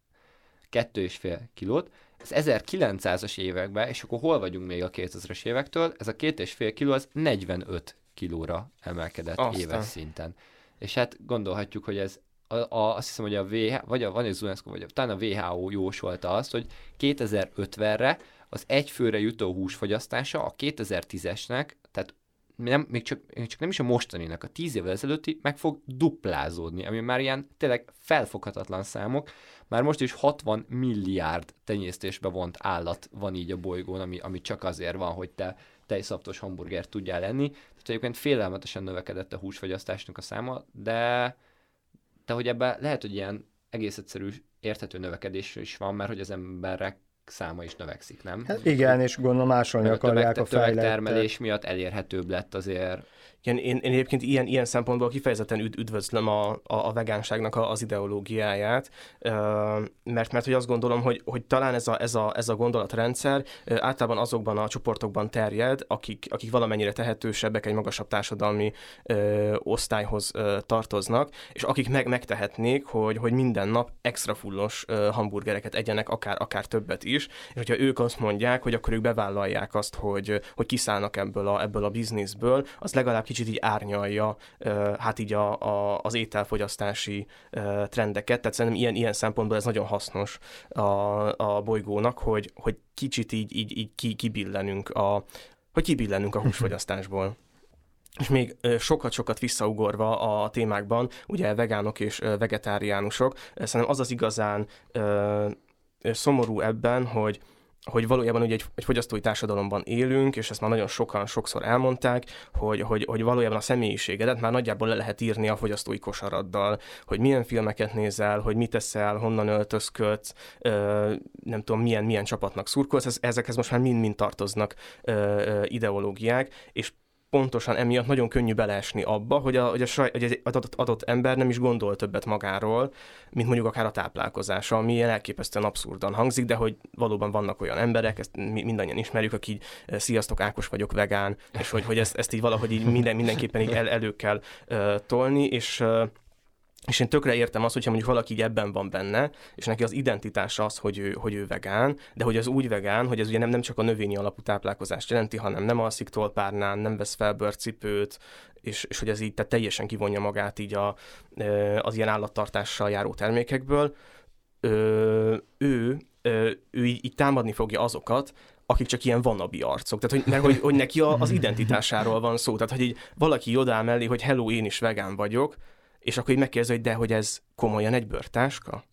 kettő és fél kilót, ez 1900-as években, és akkor hol vagyunk még a 2000-es évektől, ez a két és fél kiló az 45 kilóra emelkedett Aztán. éves szinten. És hát gondolhatjuk, hogy ez a, a, azt hiszem, hogy a WHO, vagy a, van az UNESCO, vagy a, talán a WHO jósolta azt, hogy 2050-re az egyfőre jutó húsfogyasztása a 2010-esnek, tehát nem, még, csak, még csak nem is a mostaninak, a tíz évvel ezelőtti meg fog duplázódni, ami már ilyen tényleg felfoghatatlan számok. Már most is 60 milliárd tenyésztésbe vont állat van így a bolygón, ami, ami csak azért van, hogy te tejszaptos hamburgert tudjál lenni. Tehát egyébként félelmetesen növekedett a húsfogyasztásnak a száma, de, de hogy ebben lehet, hogy ilyen egész egyszerű érthető növekedés is van, mert hogy az emberek száma is növekszik, nem? Hát igen, és gondolom másolni akarják a, a termelés miatt elérhetőbb lett azért igen, én, én egyébként ilyen, ilyen szempontból kifejezetten üd, üdvözlöm a, a, a vegánságnak a, az ideológiáját, mert, mert hogy azt gondolom, hogy, hogy talán ez a, ez, a, ez a gondolatrendszer általában azokban a csoportokban terjed, akik, akik valamennyire tehetősebbek, egy magasabb társadalmi ö, osztályhoz ö, tartoznak, és akik meg megtehetnék, hogy, hogy minden nap extra fullos ö, hamburgereket egyenek, akár, akár többet is, és hogyha ők azt mondják, hogy akkor ők bevállalják azt, hogy, hogy kiszállnak ebből a, ebből a bizniszből, az legalább kicsit így árnyalja hát így a, a, az ételfogyasztási trendeket, tehát szerintem ilyen, ilyen szempontból ez nagyon hasznos a, a bolygónak, hogy, hogy kicsit így, így, így ki, kibillenünk a, hogy kibillenünk a húsfogyasztásból. És még sokat-sokat visszaugorva a témákban, ugye vegánok és vegetáriánusok, szerintem az az igazán szomorú ebben, hogy hogy valójában ugye egy, egy fogyasztói társadalomban élünk, és ezt már nagyon sokan sokszor elmondták, hogy, hogy, hogy valójában a személyiségedet már nagyjából le lehet írni a fogyasztói kosaraddal, hogy milyen filmeket nézel, hogy mit teszel, honnan öltözködsz, nem tudom, milyen, milyen csapatnak szurkolsz, ezekhez most már mind-mind tartoznak ideológiák, és pontosan emiatt nagyon könnyű beleesni abba, hogy, a, hogy, a saj, hogy egy adott, adott ember nem is gondol többet magáról, mint mondjuk akár a táplálkozása, ami ilyen elképesztően abszurdan hangzik, de hogy valóban vannak olyan emberek, ezt mi mindannyian ismerjük, akik így sziasztok, Ákos vagyok, vegán, és hogy, hogy ezt, ezt így valahogy így minden, mindenképpen így el, elő kell uh, tolni, és uh, és én tökre értem azt, hogyha mondjuk valaki ebben van benne, és neki az identitása az, hogy ő, hogy ő vegán, de hogy az úgy vegán, hogy ez ugye nem, nem csak a növényi alapú táplálkozást jelenti, hanem nem alszik tolpárnán, nem vesz fel bőrcipőt, és, és hogy ez így tehát teljesen kivonja magát így a, az ilyen állattartással járó termékekből, ő, ő, ő így, így támadni fogja azokat, akik csak ilyen vanabi arcok. Tehát, hogy, mert hogy, hogy neki a, az identitásáról van szó. Tehát, hogy így valaki jodál mellé, hogy hello, én is vegán vagyok, és akkor így megkérdezi, hogy de, hogy ez komolyan egy bőrtáska?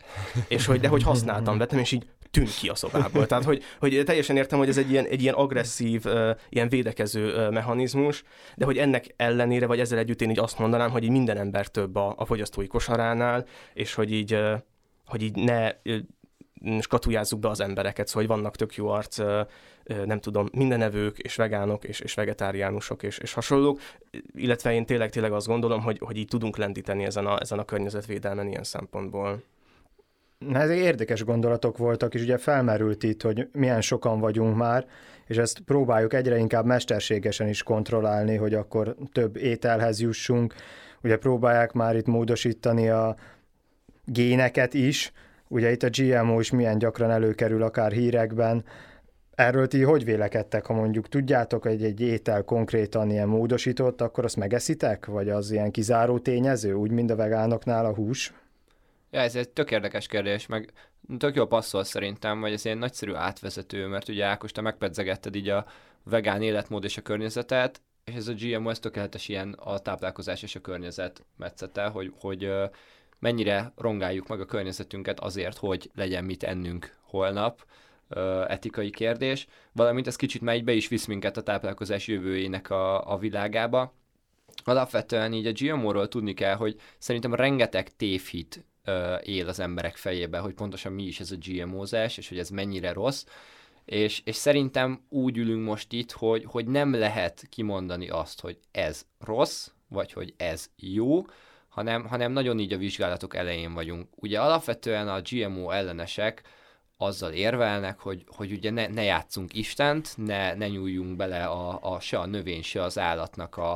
És hogy de, hogy használtam, vettem, és így tűnt ki a szobából. Tehát, hogy, hogy teljesen értem, hogy ez egy ilyen, egy ilyen agresszív, ilyen védekező mechanizmus, de hogy ennek ellenére, vagy ezzel együtt én így azt mondanám, hogy így minden ember több a, a fogyasztói kosaránál, és hogy így, hogy így ne skatujázzuk be az embereket, szóval hogy vannak tök jó arc, nem tudom, mindenevők, és vegánok, és, és vegetáriánusok, és, és hasonlók, illetve én tényleg, tényleg azt gondolom, hogy, hogy így tudunk lendíteni ezen a, ezen a környezetvédelmen ilyen szempontból. Na, ezek érdekes gondolatok voltak, és ugye felmerült itt, hogy milyen sokan vagyunk már, és ezt próbáljuk egyre inkább mesterségesen is kontrollálni, hogy akkor több ételhez jussunk. Ugye próbálják már itt módosítani a géneket is, Ugye itt a GMO is milyen gyakran előkerül akár hírekben. Erről ti hogy vélekedtek, ha mondjuk tudjátok, hogy egy étel konkrétan ilyen módosított, akkor azt megeszitek? Vagy az ilyen kizáró tényező, úgy, mint a vegánoknál a hús? Ja, ez egy tök érdekes kérdés, meg tök jó passzol szerintem, vagy ez ilyen nagyszerű átvezető, mert ugye Ákos, te megpedzegetted így a vegán életmód és a környezetet, és ez a GMO, ez tökéletes ilyen a táplálkozás és a környezet metszete, hogy, hogy mennyire rongáljuk meg a környezetünket azért, hogy legyen mit ennünk holnap, etikai kérdés, valamint ez kicsit megy be is visz minket a táplálkozás jövőjének a, a világába. Alapvetően így a GMO-ról tudni kell, hogy szerintem rengeteg tévhit él az emberek fejébe, hogy pontosan mi is ez a GMO-zás, és hogy ez mennyire rossz, és, és szerintem úgy ülünk most itt, hogy, hogy nem lehet kimondani azt, hogy ez rossz, vagy hogy ez jó, hanem, hanem nagyon így a vizsgálatok elején vagyunk. Ugye alapvetően a GMO ellenesek azzal érvelnek, hogy, hogy ugye ne, ne játszunk Istent, ne, ne nyúljunk bele a, a, se a növény, se az állatnak a,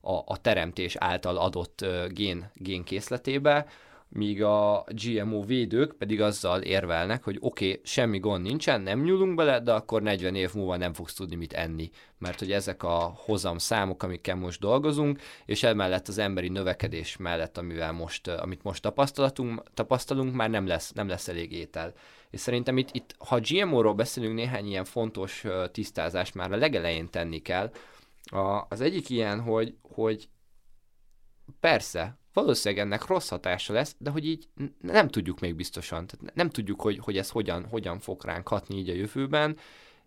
a, a teremtés által adott gén, génkészletébe, míg a GMO védők pedig azzal érvelnek, hogy oké, okay, semmi gond nincsen, nem nyúlunk bele, de akkor 40 év múlva nem fogsz tudni mit enni, mert hogy ezek a hozam számok, amikkel most dolgozunk, és emellett az emberi növekedés mellett, amivel most, amit most tapasztalunk, tapasztalunk már nem lesz, nem lesz elég étel. És szerintem itt, itt ha GMO-ról beszélünk, néhány ilyen fontos tisztázást már a legelején tenni kell, A, az egyik ilyen, hogy, hogy persze, valószínűleg ennek rossz hatása lesz, de hogy így nem tudjuk még biztosan. Tehát nem tudjuk, hogy, hogy ez hogyan, hogyan fog ránk hatni így a jövőben,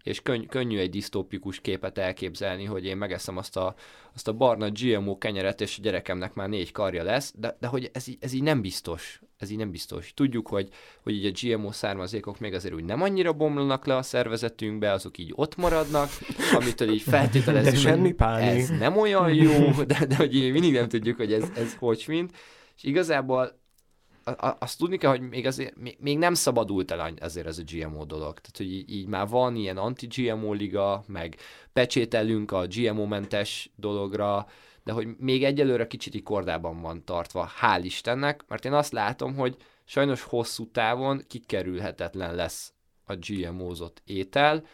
és könny- könnyű egy disztópikus képet elképzelni, hogy én megeszem azt a, azt a barna GMO kenyeret, és a gyerekemnek már négy karja lesz, de, de hogy ez, ez így nem biztos. Ez így nem biztos. Tudjuk, hogy, hogy így a GMO származékok még azért úgy nem annyira bomlanak le a szervezetünkbe, azok így ott maradnak, amitől így feltételezzük, semmi páni. ez nem olyan jó, de, de hogy így mindig nem tudjuk, hogy ez, ez hogy mint. És igazából azt tudni kell, hogy még, azért, még, még nem szabadult el azért ez a GMO dolog. Tehát, hogy így, így már van ilyen anti-GMO liga, meg pecsételünk a GMO-mentes dologra, de hogy még egyelőre kicsit kordában van tartva, hál' Istennek, mert én azt látom, hogy sajnos hosszú távon kikerülhetetlen lesz a GMO-zott étel.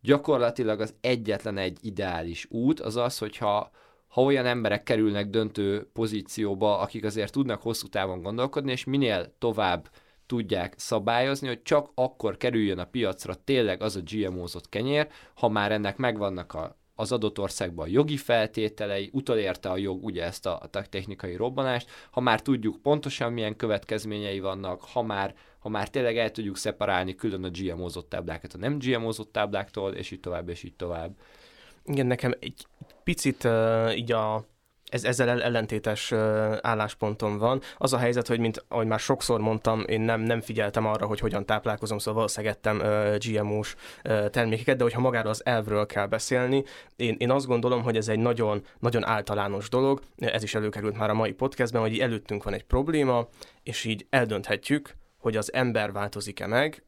Gyakorlatilag az egyetlen egy ideális út az az, hogyha ha olyan emberek kerülnek döntő pozícióba, akik azért tudnak hosszú távon gondolkodni, és minél tovább tudják szabályozni, hogy csak akkor kerüljön a piacra tényleg az a GMO-zott kenyér, ha már ennek megvannak a, az adott országban jogi feltételei, utolérte a jog ugye ezt a, a technikai robbanást, ha már tudjuk pontosan milyen következményei vannak, ha már, ha már tényleg el tudjuk szeparálni külön a GMO-zott táblákat a nem GMO-zott tábláktól, és így tovább, és így tovább. Igen, nekem egy picit uh, így a ez ezzel ellentétes álláspontom van. Az a helyzet, hogy mint ahogy már sokszor mondtam, én nem, nem figyeltem arra, hogy hogyan táplálkozom, szóval valószínűleg ettem GMO-s termékeket, de hogyha magáról az elvről kell beszélni, én, én azt gondolom, hogy ez egy nagyon, nagyon általános dolog, ez is előkerült már a mai podcastben, hogy előttünk van egy probléma, és így eldönthetjük, hogy az ember változik-e meg,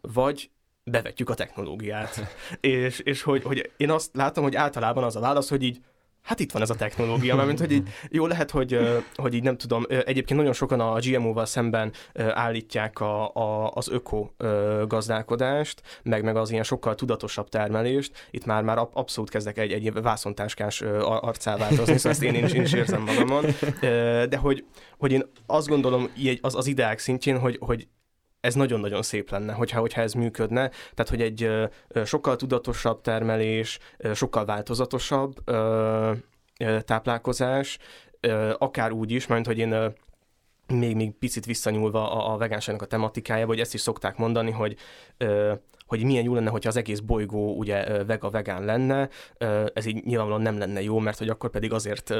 vagy bevetjük a technológiát. és és hogy, hogy én azt látom, hogy általában az a válasz, hogy így Hát itt van ez a technológia, mert mint hogy így, jó lehet, hogy, hogy így nem tudom, egyébként nagyon sokan a GMO-val szemben állítják a, a, az öko gazdálkodást, meg, meg az ilyen sokkal tudatosabb termelést. Itt már már abszolút kezdek egy, egy vászontáskás arcá változni, szóval ezt én, én, is, én is érzem magamon. De hogy, hogy én azt gondolom az, az ideák szintjén, hogy, hogy ez nagyon-nagyon szép lenne, hogyha, hogyha ez működne. Tehát, hogy egy sokkal tudatosabb termelés, sokkal változatosabb táplálkozás, akár úgy is, mert hogy én még, még picit visszanyúlva a, a vegánságnak a tematikájába, hogy ezt is szokták mondani, hogy hogy milyen jó lenne, hogyha az egész bolygó ugye vega-vegán lenne, ez így nyilvánvalóan nem lenne jó, mert hogy akkor pedig azért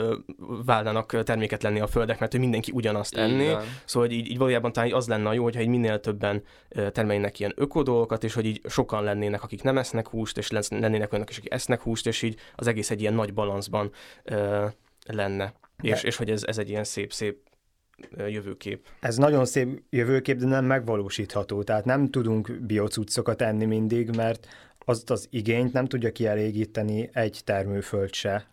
válnának terméket lenni a földek, mert hogy mindenki ugyanazt enni. Szóval hogy így, így valójában talán az lenne a jó, hogyha egy minél többen termelnének ilyen ökodolgokat, és hogy így sokan lennének, akik nem esznek húst, és lennének olyanok is, akik esznek húst, és így az egész egy ilyen nagy balanszban lenne. És, és hogy ez, ez egy ilyen szép-szép jövőkép. Ez nagyon szép jövőkép, de nem megvalósítható. Tehát nem tudunk biocuccokat enni mindig, mert azt az igényt nem tudja kielégíteni egy termőföld se,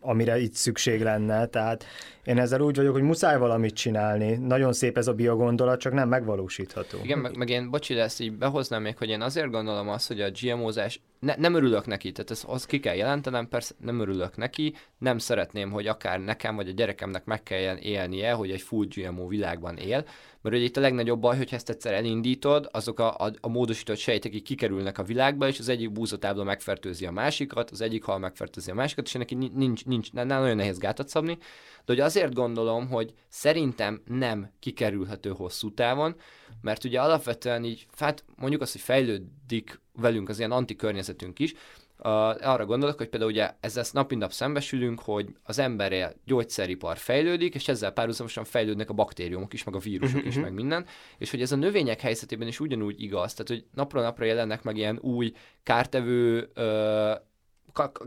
amire itt szükség lenne. Tehát én ezzel úgy vagyok, hogy muszáj valamit csinálni. Nagyon szép ez a biogondolat, csak nem megvalósítható. Igen, meg, meg én, bocsi, de ezt így behoznám még, hogy én azért gondolom azt, hogy a GMO-zás, ne, nem örülök neki, tehát ezt az ki kell jelentenem, persze nem örülök neki, nem szeretném, hogy akár nekem vagy a gyerekemnek meg kelljen élnie, hogy egy full GMO világban él, mert ugye itt a legnagyobb baj, hogy ezt egyszer elindítod, azok a, a, a módosított sejtek így kikerülnek a világba, és az egyik búzatábla megfertőzi a másikat, az egyik hal megfertőzi a másikat, és neki nincs, nincs, nem nagyon nehéz gátat szabni, de hogy azért gondolom, hogy szerintem nem kikerülhető hosszú távon, mert ugye alapvetően így, hát mondjuk azt, hogy fejlődik velünk az ilyen antikörnyezetünk is, Uh, arra gondolok, hogy például ugye ezzel nap mint nap szembesülünk, hogy az emberrel gyógyszeripar fejlődik, és ezzel párhuzamosan fejlődnek a baktériumok is, meg a vírusok is, mhm, meg minden, és hogy ez a növények helyzetében is ugyanúgy igaz, tehát hogy napról napra jelennek meg ilyen új kártevő uh,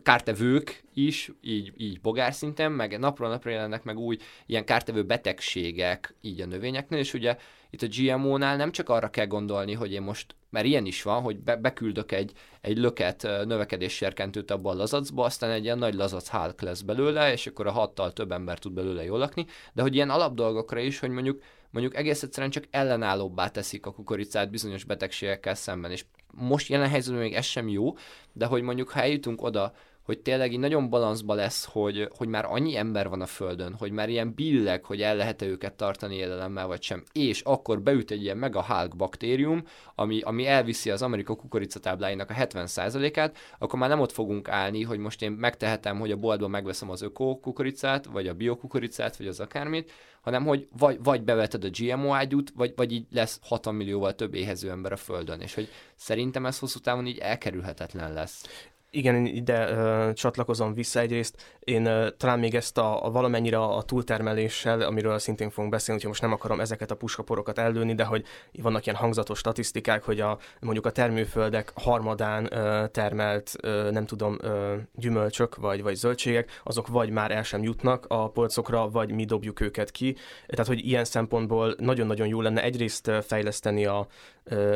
kártevők is, így, így bogár szinten, meg napról napra jelennek meg új ilyen kártevő betegségek így a növényeknél, és ugye itt a GMO-nál nem csak arra kell gondolni, hogy én most, mert ilyen is van, hogy be, beküldök egy, egy löket növekedésserkentőt abba a lazacba, aztán egy ilyen nagy lazac hálk lesz belőle, és akkor a hattal több ember tud belőle jól lakni, de hogy ilyen alapdolgokra is, hogy mondjuk mondjuk egész egyszerűen csak ellenállóbbá teszik a kukoricát bizonyos betegségekkel szemben, és most jelen helyzetben még ez sem jó, de hogy mondjuk ha eljutunk oda, hogy tényleg így nagyon balanszba lesz, hogy, hogy már annyi ember van a Földön, hogy már ilyen billeg, hogy el lehet-e őket tartani élelemmel vagy sem, és akkor beüt egy ilyen mega Hulk baktérium, ami, ami elviszi az Amerika kukoricatábláinak a 70%-át, akkor már nem ott fogunk állni, hogy most én megtehetem, hogy a boltban megveszem az öko kukoricát, vagy a bio kukoricát, vagy az akármit, hanem hogy vagy, vagy beveted a GMO ágyút, vagy, vagy így lesz 60 millióval több éhező ember a Földön, és hogy szerintem ez hosszú távon így elkerülhetetlen lesz. Igen, ide uh, csatlakozom vissza egyrészt. Én uh, talán még ezt a, a valamennyire a túltermeléssel, amiről szintén fogunk beszélni, úgyhogy most nem akarom ezeket a puskaporokat ellőni, de hogy vannak ilyen hangzatos statisztikák, hogy a, mondjuk a termőföldek harmadán uh, termelt, uh, nem tudom, uh, gyümölcsök vagy, vagy zöldségek, azok vagy már el sem jutnak a polcokra, vagy mi dobjuk őket ki. Tehát, hogy ilyen szempontból nagyon-nagyon jó lenne egyrészt fejleszteni a,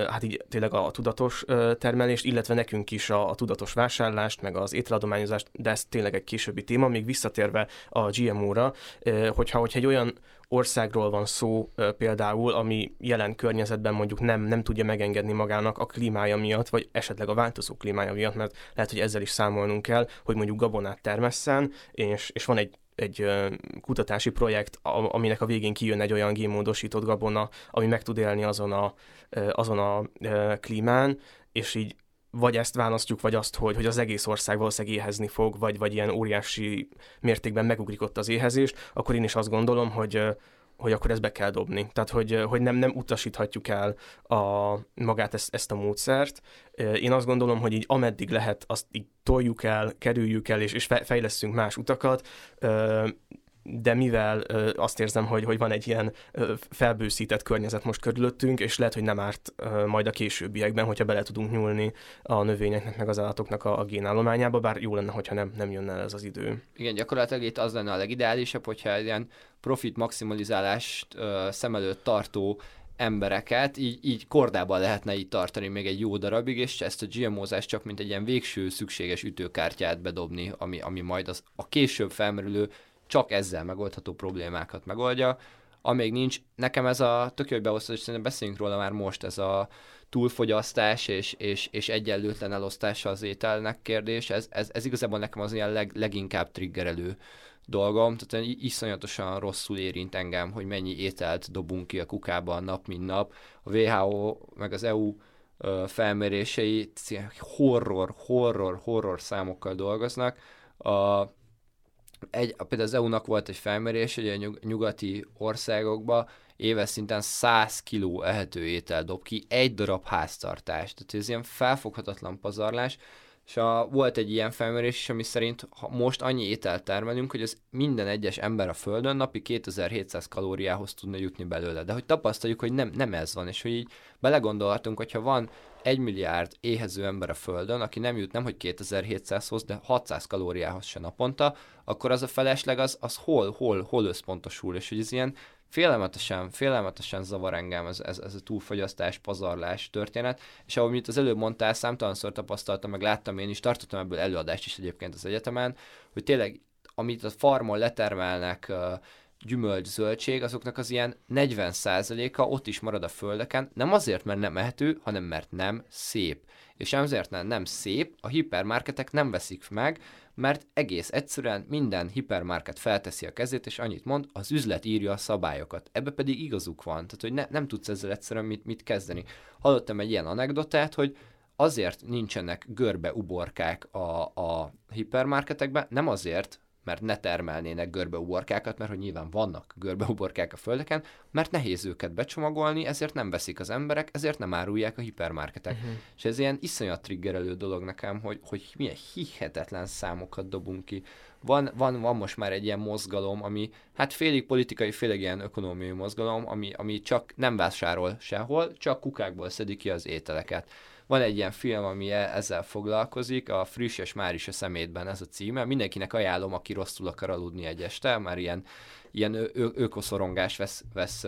hát így tényleg a tudatos termelést, illetve nekünk is a, a tudatos vásárlást, meg az ételadományozást, de ez tényleg egy későbbi téma, még visszatérve a GMO-ra, hogyha, hogyha egy olyan országról van szó például, ami jelen környezetben mondjuk nem, nem tudja megengedni magának a klímája miatt, vagy esetleg a változó klímája miatt, mert lehet, hogy ezzel is számolnunk kell, hogy mondjuk gabonát termesszen, és, és van egy egy kutatási projekt, aminek a végén kijön egy olyan génmódosított gabona, ami meg tud élni azon a, azon a klímán, és így vagy ezt választjuk, vagy azt, hogy, hogy az egész ország valószínűleg éhezni fog, vagy, vagy ilyen óriási mértékben megugrik ott az éhezést, akkor én is azt gondolom, hogy, hogy akkor ezt be kell dobni. Tehát, hogy, hogy nem, nem utasíthatjuk el a, magát ezt, ezt a módszert. Én azt gondolom, hogy így ameddig lehet, azt így toljuk el, kerüljük el, és, és fejlesztünk más utakat, de mivel ö, azt érzem, hogy, hogy van egy ilyen ö, felbőszített környezet most körülöttünk, és lehet, hogy nem árt ö, majd a későbbiekben, hogyha bele tudunk nyúlni a növényeknek, meg az állatoknak a, a génállományába, bár jó lenne, hogyha nem, nem jönne ez az idő. Igen, gyakorlatilag itt az lenne a legideálisabb, hogyha ilyen profit maximalizálást ö, szem előtt tartó embereket így, így kordában lehetne így tartani még egy jó darabig, és ezt a GMO-zást csak mint egy ilyen végső szükséges ütőkártyát bedobni, ami, ami majd az, a később felmerülő csak ezzel megoldható problémákat megoldja. Amíg nincs, nekem ez a tök jó, hogy beosztod, és szerintem beszéljünk róla már most, ez a túlfogyasztás és, és, és egyenlőtlen elosztása az ételnek kérdés, ez, ez, ez igazából nekem az ilyen leg, leginkább triggerelő dolgom, tehát iszonyatosan rosszul érint engem, hogy mennyi ételt dobunk ki a kukába nap, mint nap. A WHO, meg az EU felmérései horror, horror, horror számokkal dolgoznak. A, egy, például az EU-nak volt egy felmérés, hogy a nyugati országokban éves szinten 100 kiló ehető étel dob ki egy darab háztartást. Tehát ez ilyen felfoghatatlan pazarlás, és a, volt egy ilyen felmérés is, ami szerint ha most annyi ételt termelünk, hogy az minden egyes ember a Földön napi 2700 kalóriához tudna jutni belőle. De hogy tapasztaljuk, hogy nem, nem ez van, és hogy így belegondolhatunk, hogyha van egy milliárd éhező ember a Földön, aki nem jut nem hogy 2700-hoz, de 600 kalóriához se naponta, akkor az a felesleg az, az hol, hol, hol összpontosul, és hogy ez ilyen félelmetesen, félelmetesen zavar engem ez, ez, ez a túlfogyasztás, pazarlás történet, és ahogy mint az előbb mondtál, számtalanszor tapasztaltam, meg láttam én is, tartottam ebből előadást is egyébként az egyetemen, hogy tényleg amit a farmon letermelnek gyümölcs, zöldség, azoknak az ilyen 40%-a ott is marad a földeken, nem azért, mert nem ehető, hanem mert nem szép. És azért nem, nem szép, a hipermarketek nem veszik meg, mert egész egyszerűen minden hipermarket felteszi a kezét, és annyit mond, az üzlet írja a szabályokat. Ebbe pedig igazuk van, tehát hogy ne, nem tudsz ezzel egyszerűen mit, mit kezdeni. Hallottam egy ilyen anekdotát, hogy azért nincsenek görbe uborkák a, a hipermarketekben, nem azért, mert ne termelnének görbeuborkákat, mert hogy nyilván vannak görbeuborkák a földeken, mert nehéz őket becsomagolni, ezért nem veszik az emberek, ezért nem árulják a hipermarketek. Uh-huh. És ez ilyen iszonyat triggerelő dolog nekem, hogy, hogy milyen hihetetlen számokat dobunk ki. Van, van, van most már egy ilyen mozgalom, ami hát félig politikai, félig ilyen ökonómiai mozgalom, ami, ami csak nem vásárol sehol, csak kukákból szedik ki az ételeket van egy ilyen film, ami e- ezzel foglalkozik, a Friss és már is a szemétben ez a címe. Mindenkinek ajánlom, aki rosszul akar aludni egy este, már ilyen, ilyen ö- ökoszorongás vesz, vesz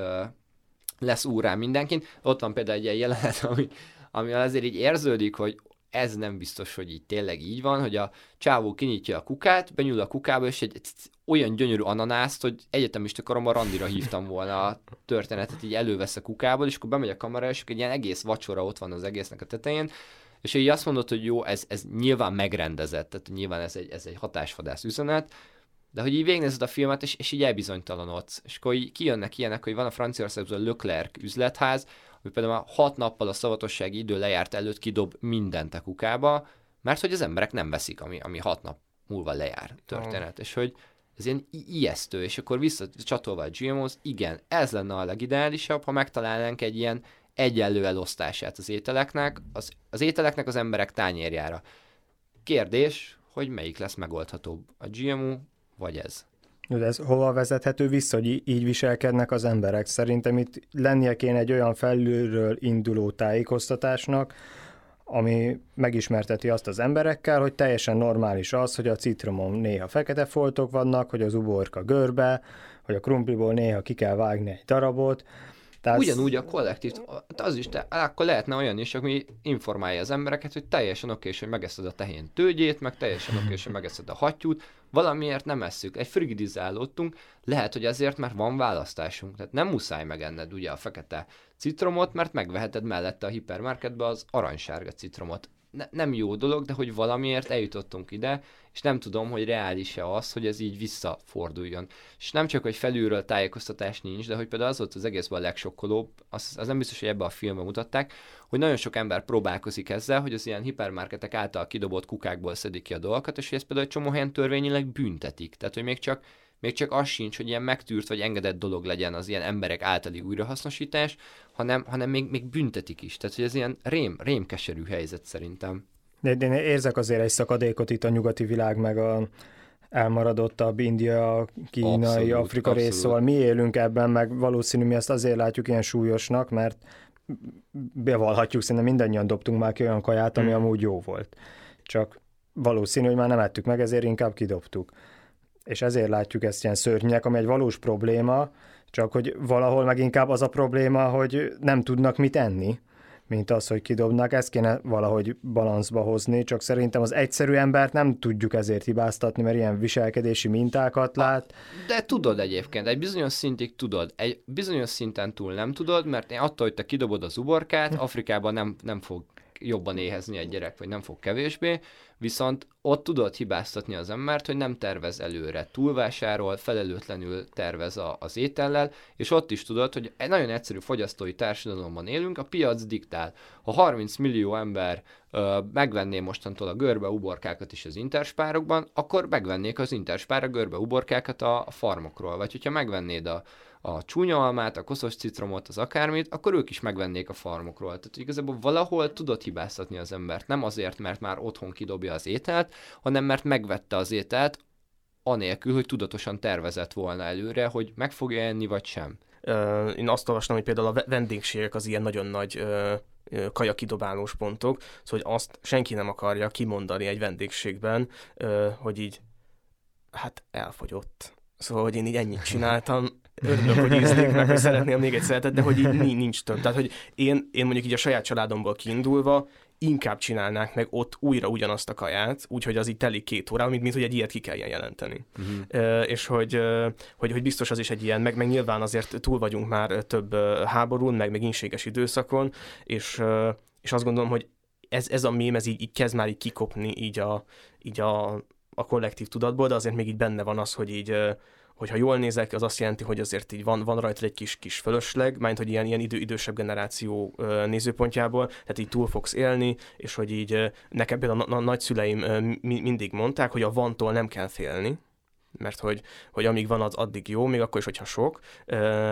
lesz úrán mindenkin. Ott van például egy ilyen jelenet, ami, ami azért így érződik, hogy ez nem biztos, hogy így tényleg így van, hogy a csávó kinyitja a kukát, benyúl a kukába, és egy olyan gyönyörű ananászt, hogy egyetemista koromban randira hívtam volna a történetet, így elővesz a kukából, és akkor bemegy a kamera, és egy ilyen egész vacsora ott van az egésznek a tetején, és így azt mondod, hogy jó, ez, ez nyilván megrendezett, tehát nyilván ez egy, ez egy hatásvadász üzenet, de hogy így végnézed a filmet, és, és így elbizonytalanodsz. És akkor így kijönnek ilyenek, hogy van a Franciaországban a Leclerc üzletház, ami például már hat nappal a szavatossági idő lejárt előtt kidob mindent a kukába, mert hogy az emberek nem veszik, ami, ami hat nap múlva lejár történet. Oh. És hogy ez ilyen ijesztő, és akkor visszacsatolva a GMO-hoz, igen, ez lenne a legideálisabb, ha megtalálnánk egy ilyen egyenlő elosztását az ételeknek, az, az ételeknek az emberek tányérjára. Kérdés, hogy melyik lesz megoldhatóbb, a GMO vagy ez? De ez hova vezethető vissza, hogy így viselkednek az emberek? Szerintem itt lennie kéne egy olyan felülről induló tájékoztatásnak, ami megismerteti azt az emberekkel, hogy teljesen normális az, hogy a citromon néha fekete foltok vannak, hogy az uborka görbe, hogy a krumpliból néha ki kell vágni egy darabot, tehát... Ugyanúgy a kollektív, az is, te, akkor lehetne olyan is, ami informálja az embereket, hogy teljesen oké, hogy megeszed a tehén tőgyét, meg teljesen oké, hogy megeszed a hattyút, valamiért nem esszük. Egy frigidizálódtunk, lehet, hogy ezért, mert van választásunk. Tehát nem muszáj megenned ugye a fekete citromot, mert megveheted mellette a hipermarketbe az aranysárga citromot ne, nem jó dolog, de hogy valamiért eljutottunk ide, és nem tudom, hogy reális-e az, hogy ez így visszaforduljon. És nem csak, hogy felülről tájékoztatás nincs, de hogy például az volt az egészben a legsokkolóbb, az, az nem biztos, hogy ebbe a filmben mutatták, hogy nagyon sok ember próbálkozik ezzel, hogy az ilyen hipermarketek által kidobott kukákból szedik ki a dolgokat, és hogy ezt például egy csomó helyen törvényileg büntetik. Tehát, hogy még csak még csak az sincs, hogy ilyen megtűrt vagy engedett dolog legyen az ilyen emberek általi újrahasznosítás, hanem, hanem még, még büntetik is. Tehát, hogy ez ilyen rém, rémkeserű helyzet szerintem. De én érzek azért egy szakadékot itt a nyugati világ, meg a elmaradottabb India, kínai, abszolút, Afrika abszolút. rész, szóval mi élünk ebben, meg valószínű mi ezt azért látjuk ilyen súlyosnak, mert bevallhatjuk, szerintem mindannyian dobtunk már ki olyan kaját, ami hmm. amúgy jó volt. Csak valószínű, hogy már nem ettük meg, ezért inkább kidobtuk és ezért látjuk ezt ilyen szörnyek, ami egy valós probléma, csak hogy valahol meg inkább az a probléma, hogy nem tudnak mit enni, mint az, hogy kidobnak. Ezt kéne valahogy balanszba hozni, csak szerintem az egyszerű embert nem tudjuk ezért hibáztatni, mert ilyen viselkedési mintákat lát. De tudod egyébként, egy bizonyos szintig tudod, egy bizonyos szinten túl nem tudod, mert attól, hogy te kidobod az uborkát, Afrikában nem, nem fog jobban éhezni egy gyerek, vagy nem fog kevésbé, viszont ott tudod hibáztatni az embert, hogy nem tervez előre, túlvásárol, felelőtlenül tervez a, az étellel, és ott is tudod, hogy egy nagyon egyszerű fogyasztói társadalomban élünk, a piac diktál. Ha 30 millió ember ö, megvenné mostantól a görbe uborkákat is az interspárokban, akkor megvennék az interspár a görbe uborkákat a, a farmokról, vagy hogyha megvennéd a, a csúnya almát, a koszos citromot, az akármit, akkor ők is megvennék a farmokról. Tehát igazából valahol tudod hibáztatni az embert. Nem azért, mert már otthon kidobja az ételt, hanem mert megvette az ételt, anélkül, hogy tudatosan tervezett volna előre, hogy meg fogja enni, vagy sem. Én azt olvastam, hogy például a vendégségek az ilyen nagyon nagy kajakidobálós pontok, szóval hogy azt senki nem akarja kimondani egy vendégségben, hogy így hát elfogyott. Szóval, hogy én így ennyit csináltam, örülök, hogy ízlik, meg hogy szeretném még egy szeretet, de hogy így nincs több. Tehát, hogy én, én mondjuk így a saját családomból kiindulva inkább csinálnák meg ott újra ugyanazt a kaját, úgyhogy az így telik két órá, mint, mint hogy egy ilyet ki kelljen jelenteni. Uh-huh. Uh, és hogy, hogy, hogy biztos az is egy ilyen, meg, meg nyilván azért túl vagyunk már több háborún, meg, meg inséges időszakon, és, és azt gondolom, hogy ez, ez a mém, ez így, így kezd már így kikopni így a, így a, a kollektív tudatból, de azért még így benne van az, hogy így hogyha jól nézek, az azt jelenti, hogy azért így van, van rajta egy kis, kis fölösleg, mert hogy ilyen, ilyen idő, idősebb generáció nézőpontjából, tehát így túl fogsz élni, és hogy így nekem például a, nagyszüleim mindig mondták, hogy a vantól nem kell félni, mert hogy, hogy amíg van, az addig jó, még akkor is, hogyha sok,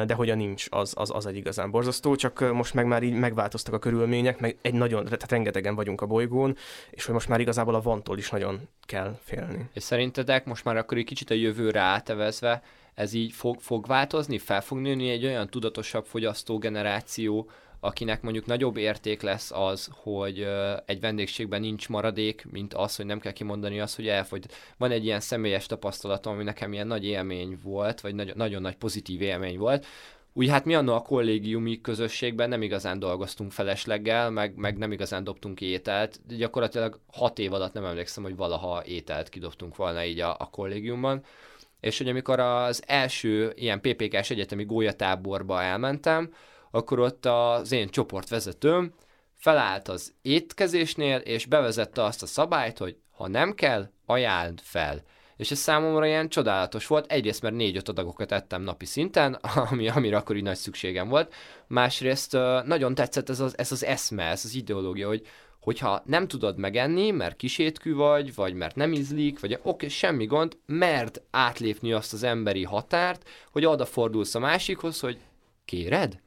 de hogy a nincs, az, az, az egy igazán borzasztó, csak most meg már így megváltoztak a körülmények, meg egy nagyon, tehát rengetegen vagyunk a bolygón, és hogy most már igazából a vantól is nagyon kell félni. És szerintetek most már akkor egy kicsit a jövőre átevezve, ez így fog, fog változni, fel fog nőni egy olyan tudatosabb fogyasztó generáció, akinek mondjuk nagyobb érték lesz az, hogy egy vendégségben nincs maradék, mint az, hogy nem kell kimondani azt, hogy elfogy. Van egy ilyen személyes tapasztalatom, ami nekem ilyen nagy élmény volt, vagy nagy, nagyon nagy pozitív élmény volt, úgy hát mi annól a kollégiumi közösségben nem igazán dolgoztunk felesleggel, meg, meg nem igazán dobtunk ételt. Gyakorlatilag hat év alatt nem emlékszem, hogy valaha ételt kidobtunk volna így a, a kollégiumban. És hogy amikor az első ilyen PPK-s egyetemi gólyatáborba elmentem, akkor ott az én csoportvezetőm felállt az étkezésnél, és bevezette azt a szabályt, hogy ha nem kell, ajánld fel. És ez számomra ilyen csodálatos volt. Egyrészt, mert négy-öt adagokat ettem napi szinten, ami, amire akkor így nagy szükségem volt. Másrészt nagyon tetszett ez az, ez az eszme, ez az ideológia, hogy hogyha nem tudod megenni, mert kisétkű vagy, vagy mert nem ízlik, vagy oké, okay, semmi gond, mert átlépni azt az emberi határt, hogy odafordulsz a másikhoz, hogy kéred?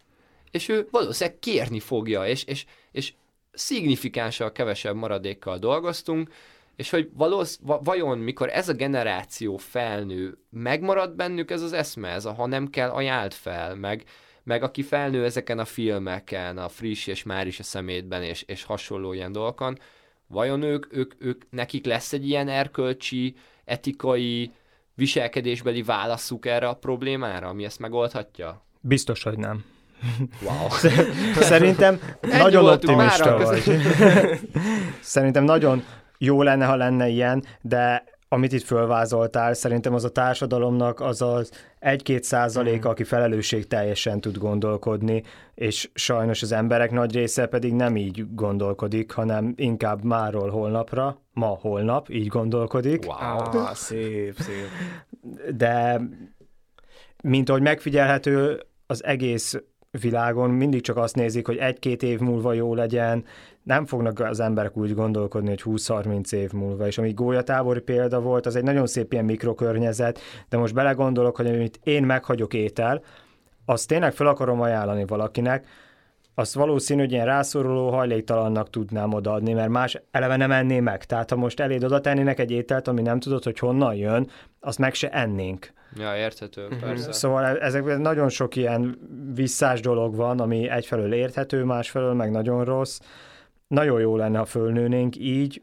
És ő valószínűleg kérni fogja, és, és, és szignifikánsan kevesebb maradékkal dolgoztunk, és hogy valósz, vajon mikor ez a generáció felnő, megmarad bennük ez az eszme, ez a ha nem kell, ajánlt fel, meg, meg aki felnő ezeken a filmeken, a friss és már is a szemétben, és, és hasonló ilyen dolgokon, vajon ők, ők, ők, nekik lesz egy ilyen erkölcsi, etikai, viselkedésbeli válaszuk erre a problémára, ami ezt megoldhatja? Biztos, hogy nem. Wow. Szerintem Ennyi nagyon optimista vagy. Szerintem nagyon jó lenne, ha lenne ilyen, de amit itt fölvázoltál, szerintem az a társadalomnak az az 1-2 százalék, mm. aki felelősség teljesen tud gondolkodni, és sajnos az emberek nagy része pedig nem így gondolkodik, hanem inkább máról holnapra, ma holnap így gondolkodik. Wow, szép, szép. De mint ahogy megfigyelhető, az egész világon mindig csak azt nézik, hogy egy-két év múlva jó legyen, nem fognak az emberek úgy gondolkodni, hogy 20-30 év múlva. És ami gólyatábori példa volt, az egy nagyon szép ilyen mikrokörnyezet, de most belegondolok, hogy amit én meghagyok étel, azt tényleg fel akarom ajánlani valakinek, azt valószínű, hogy ilyen rászoruló hajléktalannak tudnám odaadni, mert más eleve nem enné meg. Tehát ha most eléd oda tennének egy ételt, ami nem tudod, hogy honnan jön, azt meg se ennénk. Ja, érthető, uh-huh. persze. Szóval e- ezek nagyon sok ilyen visszás dolog van, ami egyfelől érthető, másfelől meg nagyon rossz. Nagyon jó lenne, ha fölnőnénk így,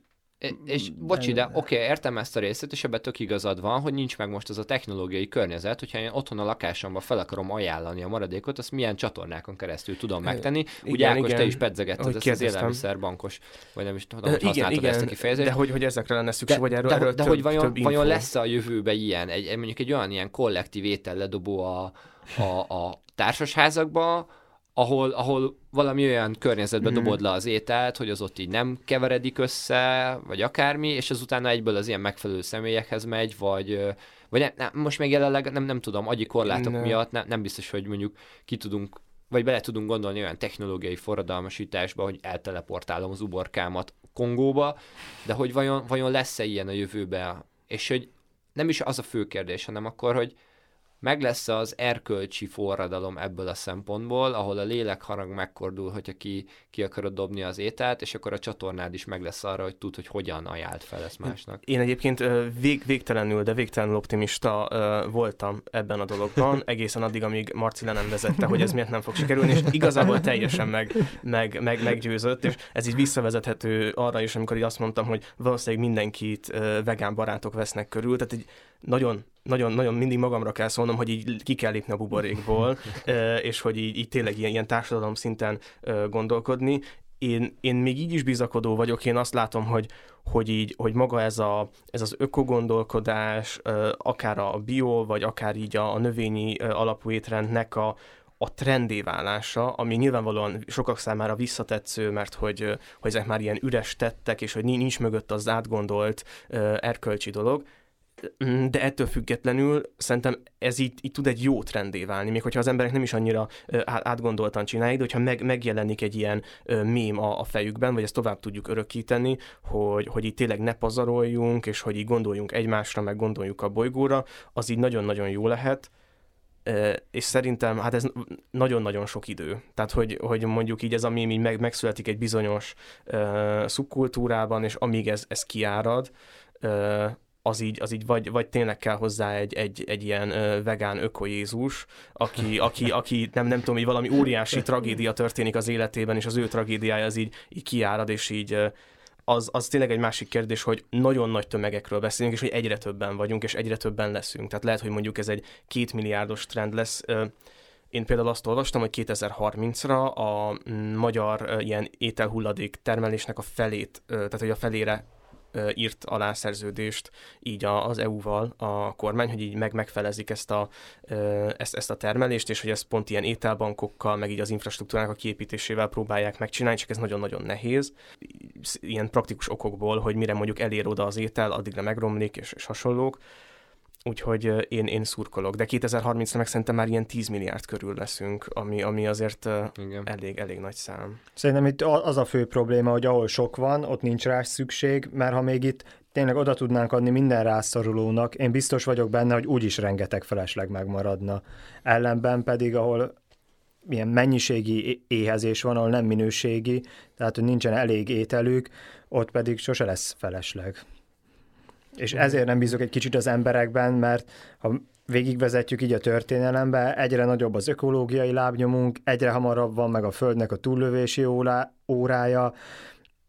és bocsi, de oké, okay, értem ezt a részét, és ebben tök igazad van, hogy nincs meg most az a technológiai környezet, hogyha én otthon a lakásomban fel akarom ajánlani a maradékot, azt milyen csatornákon keresztül tudom megtenni. Igen, Ugye Ákos, igen. te is pedzegetted ezt az élelmiszerbankos, vagy nem is tudom, hogy igen, igen, ezt a kifejezést. De hogy, hogy ezekre lenne szükség, de, vagy erről, de, erről de, több, hogy vajon, több vajon lesz a jövőben ilyen, egy, mondjuk egy olyan ilyen kollektív étel ledobó a, a, a társasházakba, ahol, ahol valami olyan környezetbe mm. dobod le az ételt, hogy az ott így nem keveredik össze, vagy akármi, és az utána egyből az ilyen megfelelő személyekhez megy, vagy, vagy ne, ne, most még jelenleg nem, nem tudom, agyi korlátok ne. miatt ne, nem biztos, hogy mondjuk ki tudunk, vagy bele tudunk gondolni olyan technológiai forradalmasításba, hogy elteleportálom az uborkámat Kongóba, de hogy vajon, vajon lesz-e ilyen a jövőben, és hogy nem is az a fő kérdés, hanem akkor, hogy meg lesz az erkölcsi forradalom ebből a szempontból, ahol a lélekharag megkordul, hogyha ki, ki akarod dobni az ételt, és akkor a csatornád is meg lesz arra, hogy tud, hogy hogyan ajánlt fel ezt másnak. Én egyébként vég, végtelenül, de végtelenül optimista voltam ebben a dologban, egészen addig, amíg Marci le nem vezette, hogy ez miért nem fog sikerülni, és igazából teljesen meg, meg, meg, meggyőzött, és ez így visszavezethető arra is, amikor így azt mondtam, hogy valószínűleg mindenkit vegán barátok vesznek körül, tehát egy nagyon nagyon, nagyon mindig magamra kell szólnom, hogy így ki kell lépni a buborékból, és hogy így, így tényleg ilyen, ilyen társadalom szinten gondolkodni. Én, én még így is bizakodó vagyok, én azt látom, hogy, hogy így, hogy maga ez, a, ez az ökogondolkodás, akár a bio, vagy akár így a, a növényi alapú étrendnek a, a trendé válása, ami nyilvánvalóan sokak számára visszatetsző, mert hogy, hogy ezek már ilyen üres tettek, és hogy nincs mögött az átgondolt erkölcsi dolog, de ettől függetlenül szerintem ez így, így tud egy jó trendé válni, még hogyha az emberek nem is annyira átgondoltan csinálják, de hogyha meg, megjelenik egy ilyen mém a, a fejükben, vagy ezt tovább tudjuk örökíteni, hogy, hogy így tényleg ne pazaroljunk, és hogy így gondoljunk egymásra, meg gondoljuk a bolygóra, az így nagyon-nagyon jó lehet, és szerintem hát ez nagyon-nagyon sok idő. Tehát, hogy, hogy mondjuk így ez a mém így meg, megszületik egy bizonyos uh, szubkultúrában, és amíg ez, ez kiárad, uh, az így, az így vagy, vagy tényleg kell hozzá egy, egy, egy ilyen ö, vegán öko Jézus, aki, aki, aki nem, nem tudom, hogy valami óriási tragédia történik az életében, és az ő tragédiája az így, így kiárad, és így az, az tényleg egy másik kérdés, hogy nagyon nagy tömegekről beszélünk, és hogy egyre többen vagyunk, és egyre többen leszünk. Tehát lehet, hogy mondjuk ez egy két milliárdos trend lesz. Én például azt olvastam, hogy 2030-ra a magyar ilyen ételhulladék termelésnek a felét, tehát hogy a felére írt alá szerződést így az EU-val a kormány, hogy így meg megfelezik ezt a, ezt, ezt a termelést, és hogy ezt pont ilyen ételbankokkal, meg így az infrastruktúrának a kiépítésével próbálják megcsinálni, csak ez nagyon-nagyon nehéz. Ilyen praktikus okokból, hogy mire mondjuk elér oda az étel, addigra megromlik, és, és hasonlók. Úgyhogy én, én szurkolok. De 2030-ra meg szerintem már ilyen 10 milliárd körül leszünk, ami, ami azért Igen. elég, elég nagy szám. Szerintem itt az a fő probléma, hogy ahol sok van, ott nincs rá szükség, mert ha még itt tényleg oda tudnánk adni minden rászorulónak, én biztos vagyok benne, hogy úgyis rengeteg felesleg megmaradna. Ellenben pedig, ahol milyen mennyiségi éhezés van, ahol nem minőségi, tehát hogy nincsen elég ételük, ott pedig sose lesz felesleg. És ezért nem bízok egy kicsit az emberekben, mert ha végigvezetjük így a történelembe, egyre nagyobb az ökológiai lábnyomunk, egyre hamarabb van meg a Földnek a túllövési órája,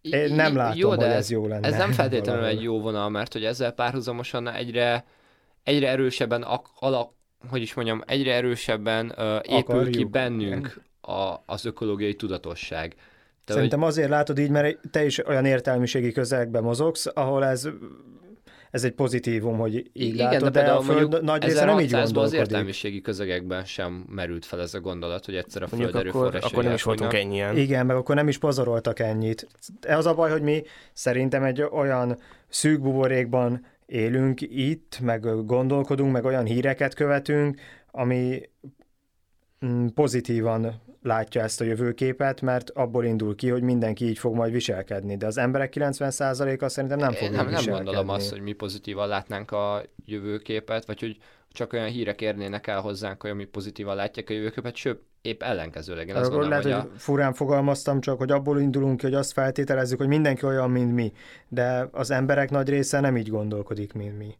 én nem látom, jó, de hogy ez jó lenne. Ez nem feltétlenül valami. egy jó vonal, mert hogy ezzel párhuzamosan egyre, egyre erősebben alak, hogy is mondjam, egyre erősebben uh, épül Akarjuk. ki bennünk a, az ökológiai tudatosság. Te Szerintem hogy... azért látod így, mert te is olyan értelmiségi közegben mozogsz, ahol ez ez egy pozitívum, hogy így Igen, látod, de, de a Föld nagy része nem így gondolkodik. az értelmiségi közegekben sem merült fel ez a gondolat, hogy egyszer a Föld akkor, akkor nem is voltunk ennyien. Igen, meg akkor nem is pazaroltak ennyit. Az a baj, hogy mi szerintem egy olyan szűk buborékban élünk itt, meg gondolkodunk, meg olyan híreket követünk, ami mm, pozitívan látja ezt a jövőképet, mert abból indul ki, hogy mindenki így fog majd viselkedni, de az emberek 90%-a szerintem nem fog nem, nem gondolom azt, hogy mi pozitívan látnánk a jövőképet, vagy hogy csak olyan hírek érnének el hozzánk, hogy mi pozitívan látják a jövőképet, sőt, épp ellenkezőleg. Én azt gondolom, lehet, hogy, a... furán fogalmaztam, csak hogy abból indulunk ki, hogy azt feltételezzük, hogy mindenki olyan, mint mi, de az emberek nagy része nem így gondolkodik, mint mi.